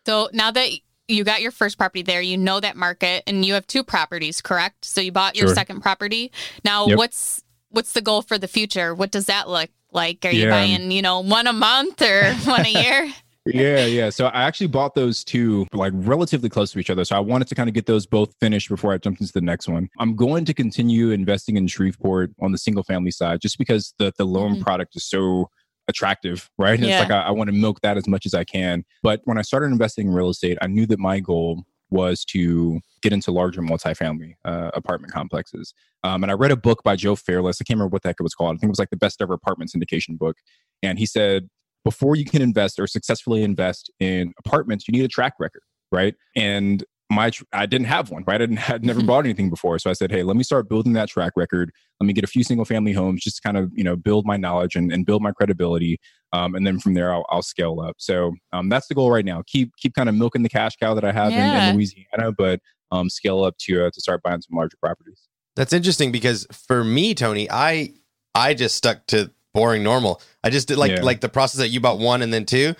So now that you got your first property there, you know that market, and you have two properties, correct? So you bought your sure. second property. Now, yep. what's what's the goal for the future? What does that look like? Are you buying, you know, one a month or one a year? yeah, yeah. So I actually bought those two like relatively close to each other. So I wanted to kind of get those both finished before I jumped into the next one. I'm going to continue investing in Shreveport on the single family side just because the the loan mm-hmm. product is so attractive, right? Yeah. It's like I, I want to milk that as much as I can. But when I started investing in real estate, I knew that my goal was to get into larger multifamily uh, apartment complexes. Um, and I read a book by Joe Fairless. I can't remember what the heck it was called. I think it was like the best ever apartment syndication book. And he said, before you can invest or successfully invest in apartments, you need a track record, right? And my I didn't have one, right? I didn't had never bought anything before, so I said, hey, let me start building that track record. Let me get a few single family homes, just to kind of you know build my knowledge and, and build my credibility, um, and then from there I'll, I'll scale up. So um, that's the goal right now. Keep keep kind of milking the cash cow that I have yeah. in, in, Louisiana, but um, scale up to uh, to start buying some larger properties. That's interesting because for me, Tony, I I just stuck to boring normal. I just did like yeah. like the process that you bought one and then two.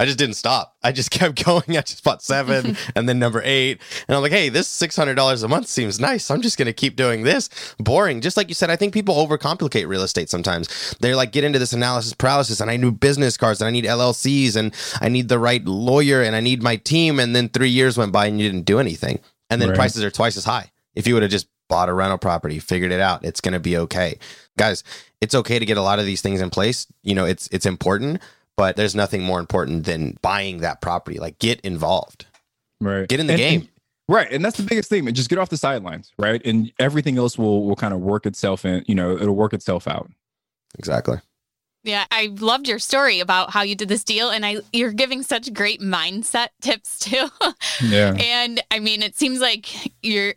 I just didn't stop. I just kept going. I just bought seven and then number eight. And I'm like, hey, this $600 a month seems nice. I'm just going to keep doing this. Boring. Just like you said, I think people overcomplicate real estate sometimes. They're like, get into this analysis paralysis and I need business cards and I need LLCs and I need the right lawyer and I need my team. And then three years went by and you didn't do anything. And then right. prices are twice as high. If you would have just bought a rental property, figured it out, it's going to be okay. Guys, it's okay to get a lot of these things in place. You know, it's it's important but there's nothing more important than buying that property. Like get involved. Right. Get in the and, game. And, right. And that's the biggest thing. just get off the sidelines. Right. And everything else will will kind of work itself in, you know, it'll work itself out. Exactly. Yeah, I loved your story about how you did this deal, and I you're giving such great mindset tips too. yeah, and I mean, it seems like you're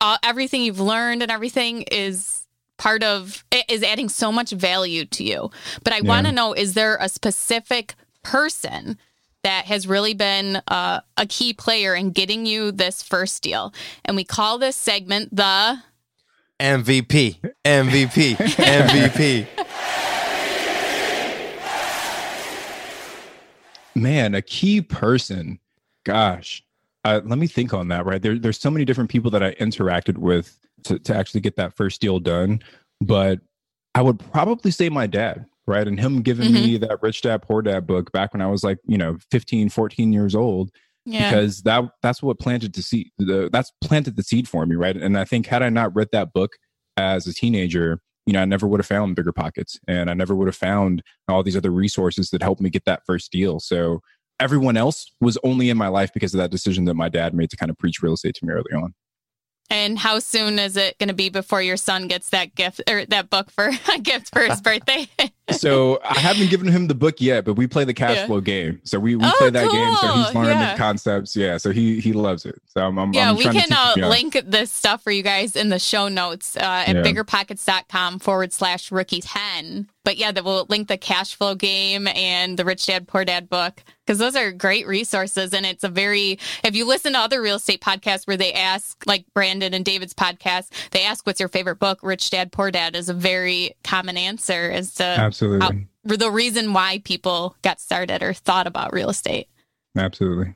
uh, everything you've learned and everything is part of is adding so much value to you. But I yeah. want to know is there a specific person that has really been uh, a key player in getting you this first deal? And we call this segment the MVP, MVP, MVP. Man, a key person. Gosh, uh, let me think on that. Right there, there's so many different people that I interacted with to, to actually get that first deal done. But I would probably say my dad, right? And him giving mm-hmm. me that Rich Dad Poor Dad book back when I was like, you know, 15, 14 years old. Yeah. Because that that's what planted the seed. The, that's planted the seed for me, right? And I think had I not read that book as a teenager, you know, I never would have found bigger pockets and I never would have found all these other resources that helped me get that first deal. So everyone else was only in my life because of that decision that my dad made to kind of preach real estate to me early on. And how soon is it going to be before your son gets that gift or that book for a gift for his birthday? so I haven't given him the book yet, but we play the cash yeah. flow game. So we, we oh, play that cool. game. So he's learning yeah. the concepts. Yeah. So he he loves it. So I'm, I'm yeah. I'm we can uh, link this stuff for you guys in the show notes uh, at yeah. biggerpockets.com forward slash rookie ten. But yeah, that will link the cash flow game and the Rich Dad Poor Dad book because those are great resources. And it's a very, if you listen to other real estate podcasts where they ask, like Brandon and David's podcast, they ask, what's your favorite book? Rich Dad Poor Dad is a very common answer as to absolutely how, the reason why people got started or thought about real estate. Absolutely.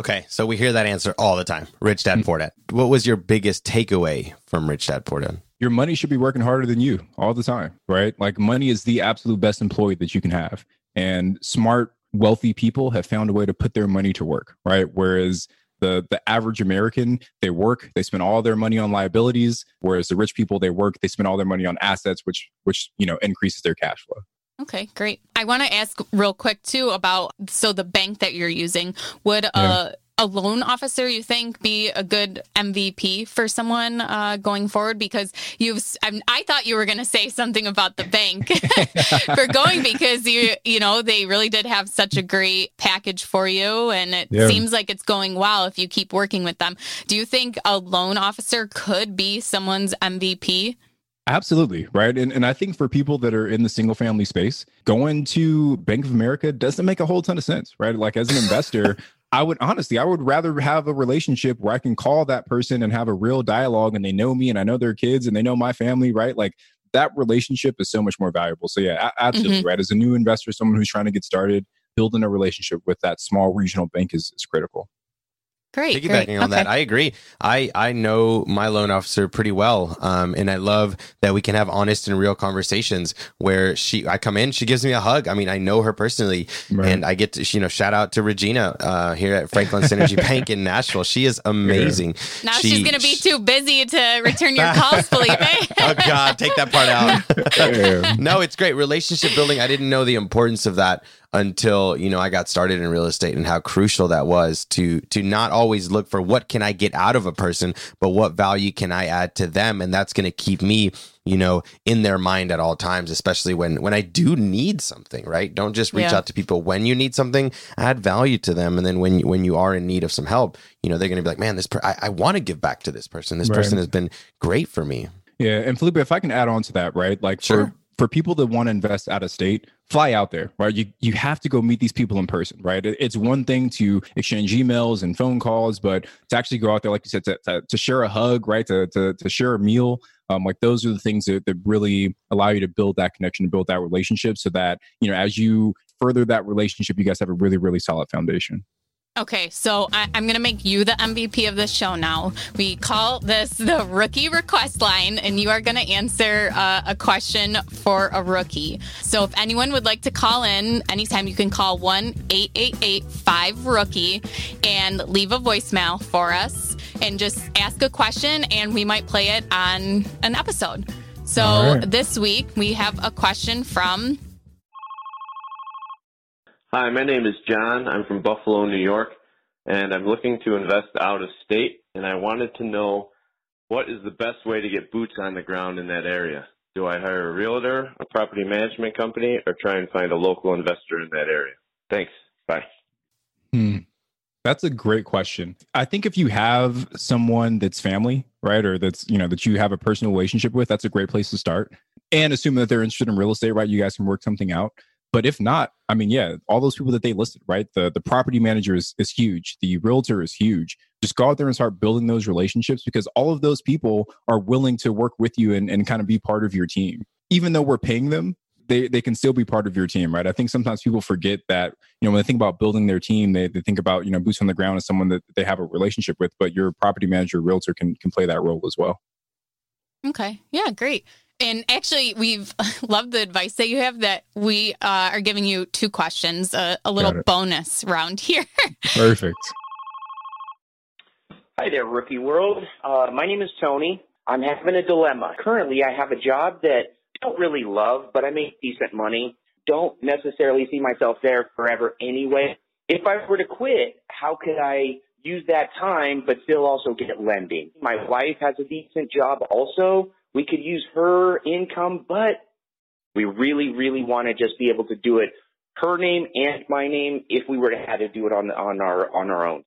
Okay, so we hear that answer all the time. Rich Dad Poor Dad. What was your biggest takeaway from Rich Dad Poor Dad? your money should be working harder than you all the time, right? Like money is the absolute best employee that you can have. And smart, wealthy people have found a way to put their money to work, right? Whereas the the average American, they work, they spend all their money on liabilities, whereas the rich people they work, they spend all their money on assets which which, you know, increases their cash flow. Okay, great. I want to ask real quick too about so the bank that you're using would yeah. a a loan officer you think be a good MVP for someone uh, going forward? Because you've, I'm, i thought you were going to say something about the bank for going because you, you know, they really did have such a great package for you, and it yeah. seems like it's going well if you keep working with them. Do you think a loan officer could be someone's MVP? Absolutely. Right. And, and I think for people that are in the single family space, going to Bank of America doesn't make a whole ton of sense. Right. Like as an investor, I would honestly, I would rather have a relationship where I can call that person and have a real dialogue and they know me and I know their kids and they know my family. Right. Like that relationship is so much more valuable. So yeah, absolutely. Mm-hmm. Right. As a new investor, someone who's trying to get started, building a relationship with that small regional bank is, is critical. Great. Piggybacking great. on okay. that, I agree. I, I know my loan officer pretty well. Um, and I love that we can have honest and real conversations where she, I come in, she gives me a hug. I mean, I know her personally right. and I get to, you know, shout out to Regina, uh, here at Franklin Synergy Bank in Nashville. She is amazing. Yeah. Now she, she's going to be too busy to return your calls, Felipe. oh God, take that part out. no, it's great. Relationship building. I didn't know the importance of that until you know I got started in real estate and how crucial that was to to not always look for what can I get out of a person, but what value can I add to them, and that's going to keep me you know in their mind at all times especially when when i do need something right don't just reach yeah. out to people when you need something add value to them and then when you, when you are in need of some help you know they're going to be like man this per- i, I want to give back to this person this right. person has been great for me yeah and felipe if i can add on to that right like sure. for for people that want to invest out of state, fly out there, right? You you have to go meet these people in person, right? It's one thing to exchange emails and phone calls, but to actually go out there, like you said, to, to, to share a hug, right? To, to, to share a meal, um, like those are the things that, that really allow you to build that connection and build that relationship so that, you know, as you further that relationship, you guys have a really, really solid foundation. Okay, so I, am going to make you the MVP of the show now. We call this the rookie request line, and you are going to answer uh, a question for a rookie. So if anyone would like to call in anytime, you can call 1 888 5 Rookie and leave a voicemail for us and just ask a question, and we might play it on an episode. So right. this week, we have a question from Hi, my name is John. I'm from Buffalo, New York, and I'm looking to invest out of state, and I wanted to know what is the best way to get boots on the ground in that area? Do I hire a realtor, a property management company, or try and find a local investor in that area? Thanks. Bye. Hmm. That's a great question. I think if you have someone that's family, right, or that's, you know, that you have a personal relationship with, that's a great place to start. And assuming that they're interested in real estate, right, you guys can work something out. But if not, I mean, yeah, all those people that they listed, right? The the property manager is, is huge. The realtor is huge. Just go out there and start building those relationships because all of those people are willing to work with you and, and kind of be part of your team. Even though we're paying them, they, they can still be part of your team, right? I think sometimes people forget that, you know, when they think about building their team, they, they think about, you know, boots on the ground as someone that they have a relationship with, but your property manager, realtor can, can play that role as well. Okay. Yeah, great. And actually, we've loved the advice that you have that we uh, are giving you two questions, uh, a little bonus round here. Perfect. Hi there, Rookie World. Uh, my name is Tony. I'm having a dilemma. Currently, I have a job that I don't really love, but I make decent money. Don't necessarily see myself there forever anyway. If I were to quit, how could I use that time but still also get lending? My wife has a decent job also. We could use her income, but we really, really want to just be able to do it her name and my name if we were to have to do it on on our on our own.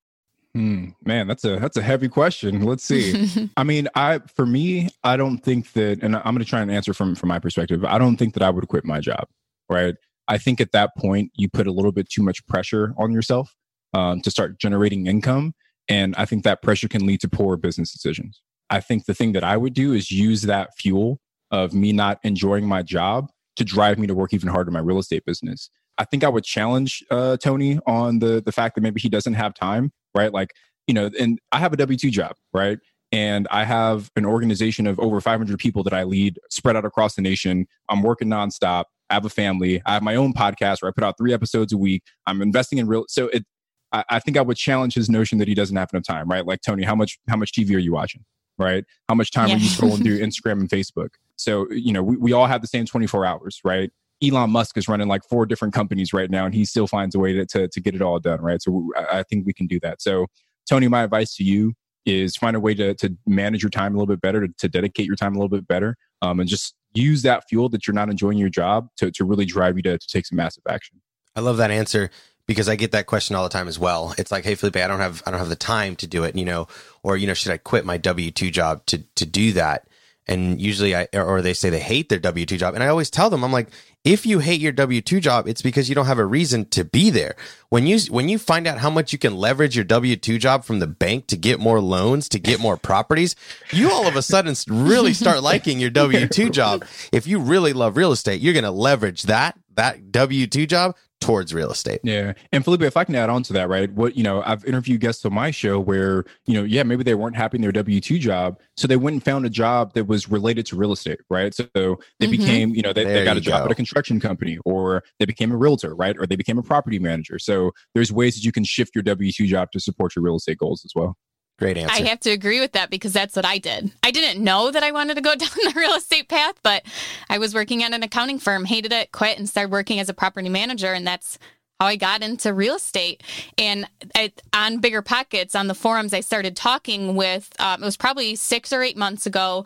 Hmm, man, that's a that's a heavy question. Let's see. I mean, I for me, I don't think that, and I'm going to try and answer from from my perspective. I don't think that I would quit my job. Right. I think at that point you put a little bit too much pressure on yourself um, to start generating income, and I think that pressure can lead to poor business decisions. I think the thing that I would do is use that fuel of me not enjoying my job to drive me to work even harder in my real estate business. I think I would challenge uh, Tony on the the fact that maybe he doesn't have time, right? Like, you know, and I have a W two job, right? And I have an organization of over 500 people that I lead, spread out across the nation. I'm working nonstop. I have a family. I have my own podcast where I put out three episodes a week. I'm investing in real. So it, I, I think I would challenge his notion that he doesn't have enough time, right? Like Tony, how much how much TV are you watching? Right? How much time Yeah. are you scrolling through Instagram and Facebook? So you know, we, we all have the same 24 hours, right? Elon Musk is running like four different companies right now, and he still finds a way to to, to get it all done, right? So I, I think we can do that. So Tony, my advice to you is find a way to to manage your time a little bit better, to, to dedicate your time a little bit better, um, and just use that fuel that you're not enjoying your job to to really drive you to, to take some massive action. I love that answer because I get that question all the time as well. It's like, hey Felipe, I don't have I don't have the time to do it, you know, or you know, should I quit my W two job to to do that? And usually I or they say they hate their W two job. And I always tell them, I'm like, if you hate your W two job, it's because you don't have a reason to be there. When you when you find out how much you can leverage your W two job from the bank to get more loans, to get more properties, you all of a sudden really start liking your W two job. If you really love real estate, you're gonna leverage that that W two job towards real estate. Yeah. And Felipe, if I can add on to that, right? What, you know, I've interviewed guests on my show where, you know, yeah, maybe they weren't happy in their W 2 job. So they went and found a job that was related to real estate, right? So they Mhm. became, you know, they, they got a job go. at a construction company or they became a realtor, right? Or they became a property manager. So there's ways that you can shift your W 2 job to support your real estate goals as well. Great answer. I have to agree with that because that's what I did. I didn't know that I wanted to go down the real estate path, but I was working at an accounting firm, hated it, quit, and started working as a property manager. And that's how I got into real estate. And I, on Bigger Pockets, on the forums, I started talking with, um, it was probably six or eight months ago,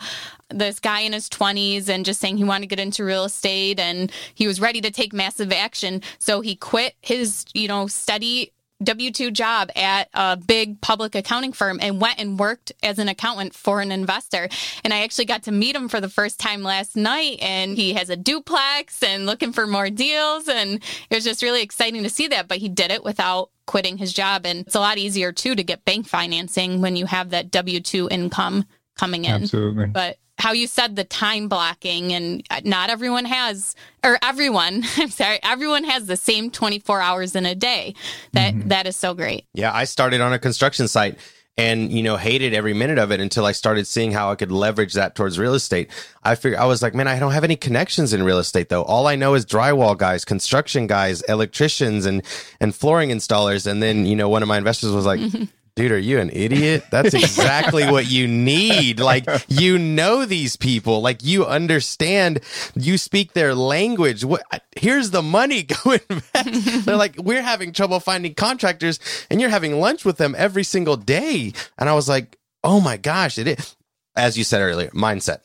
this guy in his 20s and just saying he wanted to get into real estate and he was ready to take massive action. So he quit his, you know, steady W 2 job at a big public accounting firm and went and worked as an accountant for an investor. And I actually got to meet him for the first time last night. And he has a duplex and looking for more deals. And it was just really exciting to see that. But he did it without quitting his job. And it's a lot easier, too, to get bank financing when you have that W 2 income coming in Absolutely. but how you said the time blocking and uh, not everyone has or everyone i'm sorry everyone has the same 24 hours in a day that mm-hmm. that is so great Yeah, I started on a construction site and you know hated every minute of it until I started seeing how I could leverage that towards real estate. I figured I was like, man, I don't have any connections in real estate though. All I know is drywall guys, construction guys, electricians and and flooring installers and then, you know, one of my investors was like Dude, are you an idiot? That's exactly what you need. Like, you know these people. Like, you understand. You speak their language. What? Here's the money. Go invest. They're like, we're having trouble finding contractors, and you're having lunch with them every single day. And I was like, oh my gosh, it is. As you said earlier, mindset.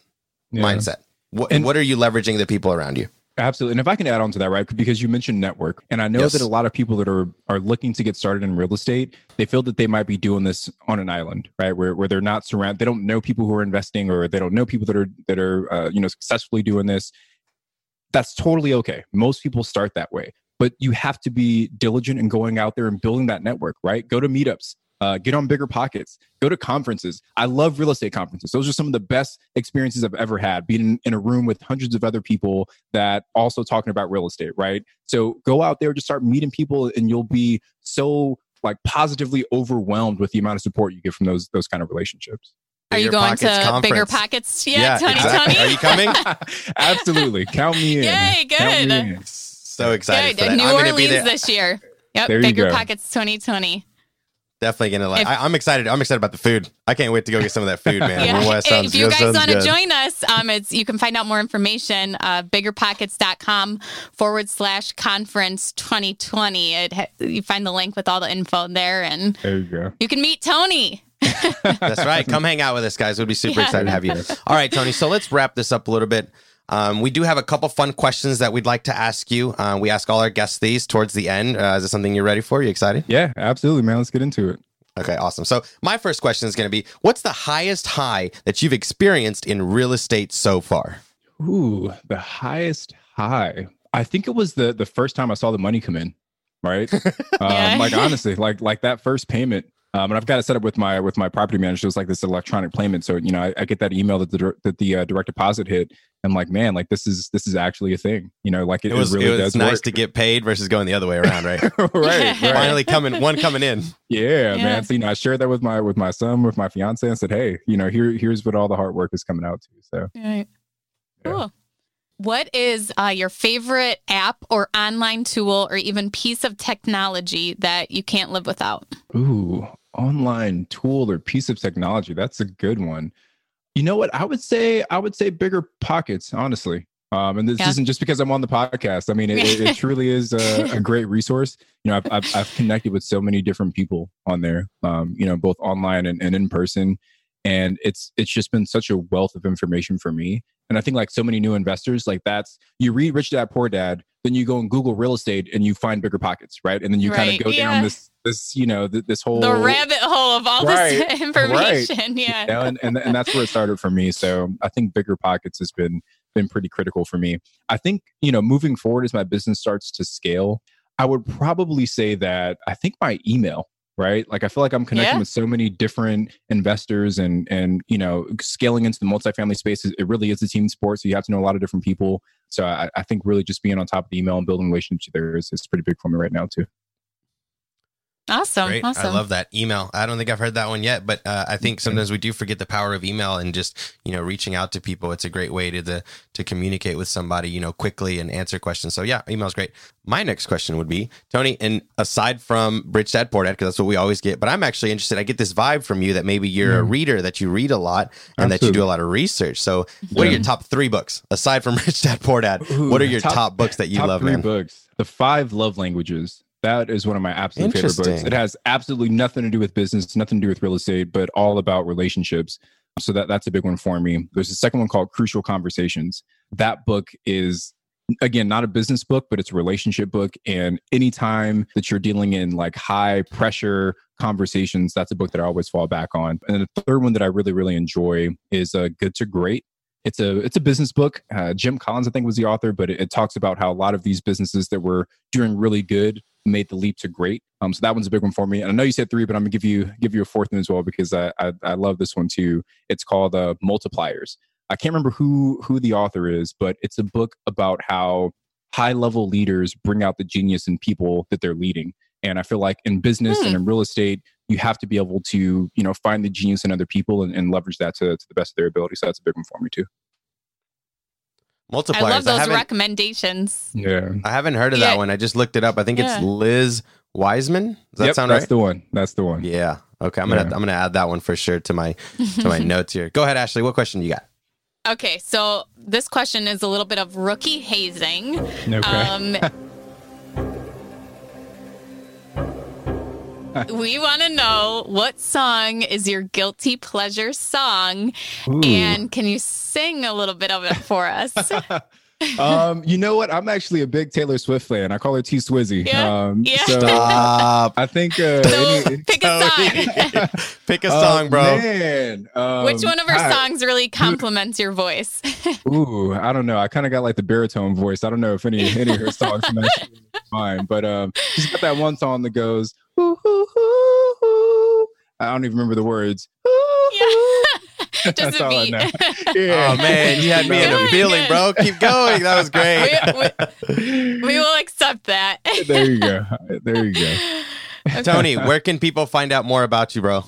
Yeah. Mindset. What, And- what are you leveraging the people around you? Absolutely. And if I can add on to that, right? Because you mentioned network. And I know Yes. that a lot of people that are are looking to get started in real estate, they feel that they might be doing this on an island, right? Where where they're not surrounded, they don't know people who are investing or they don't know people that are that are uh, you know successfully doing this. That's totally okay. Most people start that way. But you have to be diligent in going out there and building that network, right? Go to meetups, uh, get on bigger pockets, go to conferences. I love real estate conferences. Those are some of the best experiences I've ever had, being in, in a room with hundreds of other people that also talking about real estate, right? So go out there, just start meeting people, and you'll be so like positively overwhelmed with the amount of support you get from those those kind of relationships. are you going to Pockets bigger pockets yeah, Yeah, 2020 exactly. Are you coming? Absolutely, count me in. Yay, Count me good. So excited Good. for that. New I'm gonna be Orleans there. this year. Yep. There Bigger. Pockets 2020. Definitely gonna like. If- I, I'm excited. I'm excited about the food. I can't wait to go get some of that food, man. Yeah. Boy, that sounds, if you guys want to join us, um, it's you can find out more information uh, biggerpockets.com forward slash conference 2020. It ha- you find the link with all the info there, and There you go. you can meet Tony. That's right. Come hang out with us, guys. We'd be super Yeah. excited to have you. All right, Tony. So let's wrap this up a little bit. Um, we do have a couple fun questions that we'd like to ask you. Uh, we ask all our guests these towards the end. Uh, is it something you're ready for? You excited? Yeah, absolutely, man. Let's get into it. Okay, awesome. So my first question is going to be: What's the highest high that you've experienced in real estate so far? Ooh, the highest high. I think it was the the first time I saw the money come in. Right. Um, like honestly, like like that first payment. Um, and I've got it set up with my with my property manager. It's like this electronic payment. So you know, I, I get that email that the that the uh, direct deposit hit. I'm like, man, like this is this is actually a thing. You know, like it, It was really it was does nice work. to get paid versus going the other way around, right? right, right. Finally coming one coming in. Yeah, Yeah. man. So you know, I shared that with my with my son, with my fiance, and said, hey, you know, here here's what all the hard work is coming out to. So Right. Yeah. Cool. What is uh, your favorite app or online tool or even piece of technology that you can't live without? Ooh, online tool or piece of technology. That's a good one. You know what? I would say I would say bigger pockets, honestly. Um, and this Yeah. isn't just because I'm on the podcast. I mean, it, it, it truly is a, a great resource. You know, I've, I've, I've connected with so many different people on there. Um, you know, both online and, and in person, and it's it's just been such a wealth of information for me. And I think like so many new investors, like that's you read Rich Dad Poor Dad, then you go and Google real estate and you find bigger pockets, right? And then you kind of go yeah. down this this you know th- this whole The rabbit hole of all Right, this information. Yeah. you know, and, and and that's where it started for me. So I think bigger pockets has been been pretty critical for me. I think you know moving forward as my business starts to scale, I would probably say that I think my email, right? Like I feel like I'm connecting Yeah. with so many different investors and and you know scaling into the multifamily spaces. It really is a team sport, so you have to know a lot of different people. So I, I think really just being on top of the email and building relationships there is, is pretty big for me right now too. Awesome. Great. Awesome. I love that email. I don't think I've heard that one yet, but uh, I think sometimes we do forget the power of email and just you know reaching out to people. It's a great way to the to communicate with somebody you know quickly and answer questions. So yeah, email's great. My next question would be Tony, and aside from Rich Dad Poor Dad, because that's what we always get, but I'm actually interested. I get this vibe from you that maybe you're a Mm. reader, that you read a lot, and that you do a lot of research. So what are your top three books aside from Rich Dad Poor Dad? Ooh, what are your top, books that you top love, three man? books. The Five Love Languages. That is one of my absolute favorite books. It has absolutely nothing to do with business, nothing to do with real estate, but all about relationships. So that that's a big one for me. There's a second one called Crucial Conversations. That book is again not a business book, but it's a relationship book. And anytime that you're dealing in like high pressure conversations, that's a book that I always fall back on. And then the third one that I really really enjoy is uh, Good to Great it's a it's a business book. Uh, Jim Collins, I think, was the author, but it, it talks about how a lot of these businesses that were doing really good made the leap to great. Um, so that one's a big one for me. And I know you said three, but I'm gonna give you give you a fourth one as well because I I, I love this one too. It's called uh, Multipliers. I can't remember who who the author is, but it's a book about how high level leaders bring out the genius in people that they're leading. And I feel like in business Hmm. and in real estate, you have to be able to, you know, find the genius in other people and, and leverage that to, to the best of their ability. So that's a big one for me too. Multipliers. I love those haven't- recommendations. Yeah. I haven't heard of Yeah. that one. I just looked it up. I think Yeah. it's Liz Wiseman. Does that yep, sound that's right? the one. That's the one. Yeah. Okay. I'm gonna Yeah. I'm gonna add that one for sure to my to my notes here. Go ahead, Ashley. What question do you got? Okay, so this question is a little bit of rookie hazing. Okay. Um, we want to know what song is your guilty pleasure song, Ooh. and can you sing a little bit of it for us? um, you know what? I'm actually a big Taylor Swift fan. I call her T Swizzy. Yeah, Um, yeah. So Stop. I think uh, So any- pick a song. Pick a Oh, song, bro. Man, um, Which one of her I- songs really compliments your voice? Ooh, I don't know. I kind of got like the baritone voice. I don't know if any any of her songs match mine, but um, she's got that one song that goes. Ooh, ooh, ooh, ooh. I don't even remember the words. Ooh, ooh. That's a all I know. Yeah. Oh man, you had me in a Good, feeling, bro. Keep going. That was great. we, we will accept that. there you go. There you go. Tony, where can people find out more about you, bro?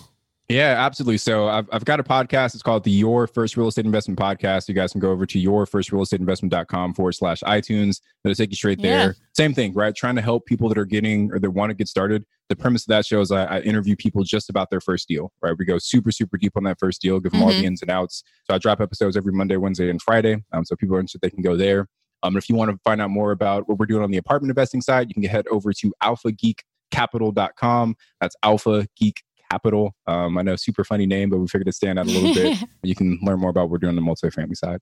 Yeah, absolutely. So I've, I've got a podcast. It's called the Your First Real Estate Investment Podcast. You guys can go over to yourfirstrealestateinvestment.com forward slash iTunes. That'll take you straight there. Yeah. Same thing, right? Trying to help people that are getting or that want to get started. The premise of that show is I, I interview people just about their first deal, right? We go super, super deep on that first deal, give them all the Mhm. ins and outs. So I drop episodes every Monday, Wednesday, and Friday. Um, so people are interested, they can go there. Um, if you want to find out more about what we're doing on the apartment investing side, you can head over to alphageekcapital.com. That's Alpha Geek Capital. Um, I know super funny name, but we figured to stand out a little bit. You can learn more about what we're doing on the multifamily side.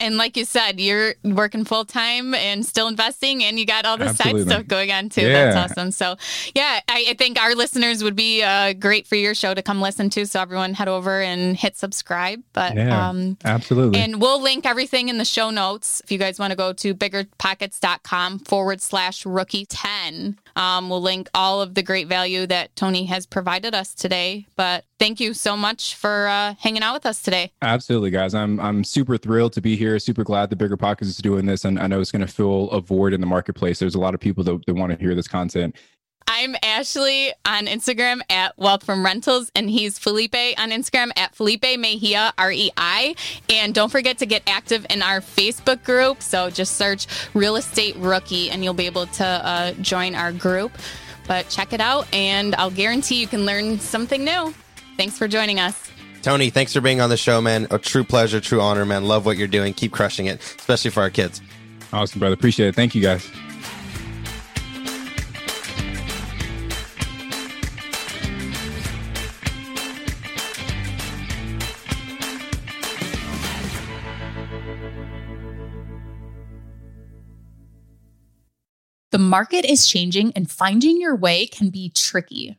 And like you said, you're working full time and still investing, and you got all the Absolutely. side stuff going on too. Yeah. That's awesome. So, yeah, I, I think our listeners would be uh, great for your show to come listen to. So, everyone head over and hit subscribe. But, Yeah. um, Absolutely. and we'll link everything in the show notes. If you guys want to go to biggerpockets.com forward slash rookie 10, um, we'll link all of the great value that Tony has provided us today. But thank you so much for uh, hanging out with us today. Absolutely, guys. I'm I'm super thrilled to be here. Super glad the Bigger Pockets is doing this, and I know it's going to fill a void in the marketplace. There's a lot of people that, that want to hear this content. I'm Ashley on Instagram at Wealth from Rentals, and he's Felipe on Instagram at Felipe Mejia, R E I. And don't forget to get active in our Facebook group. So just search Real Estate Rookie, and you'll be able to uh, join our group. But check it out, and I'll guarantee you can learn something new. Thanks for joining us. Tony, thanks for being on the show, man. A true pleasure, true honor, man. Love what you're doing. Keep crushing it, especially for our kids. Awesome, brother. Appreciate it. Thank you, guys. The market is changing and finding your way can be tricky.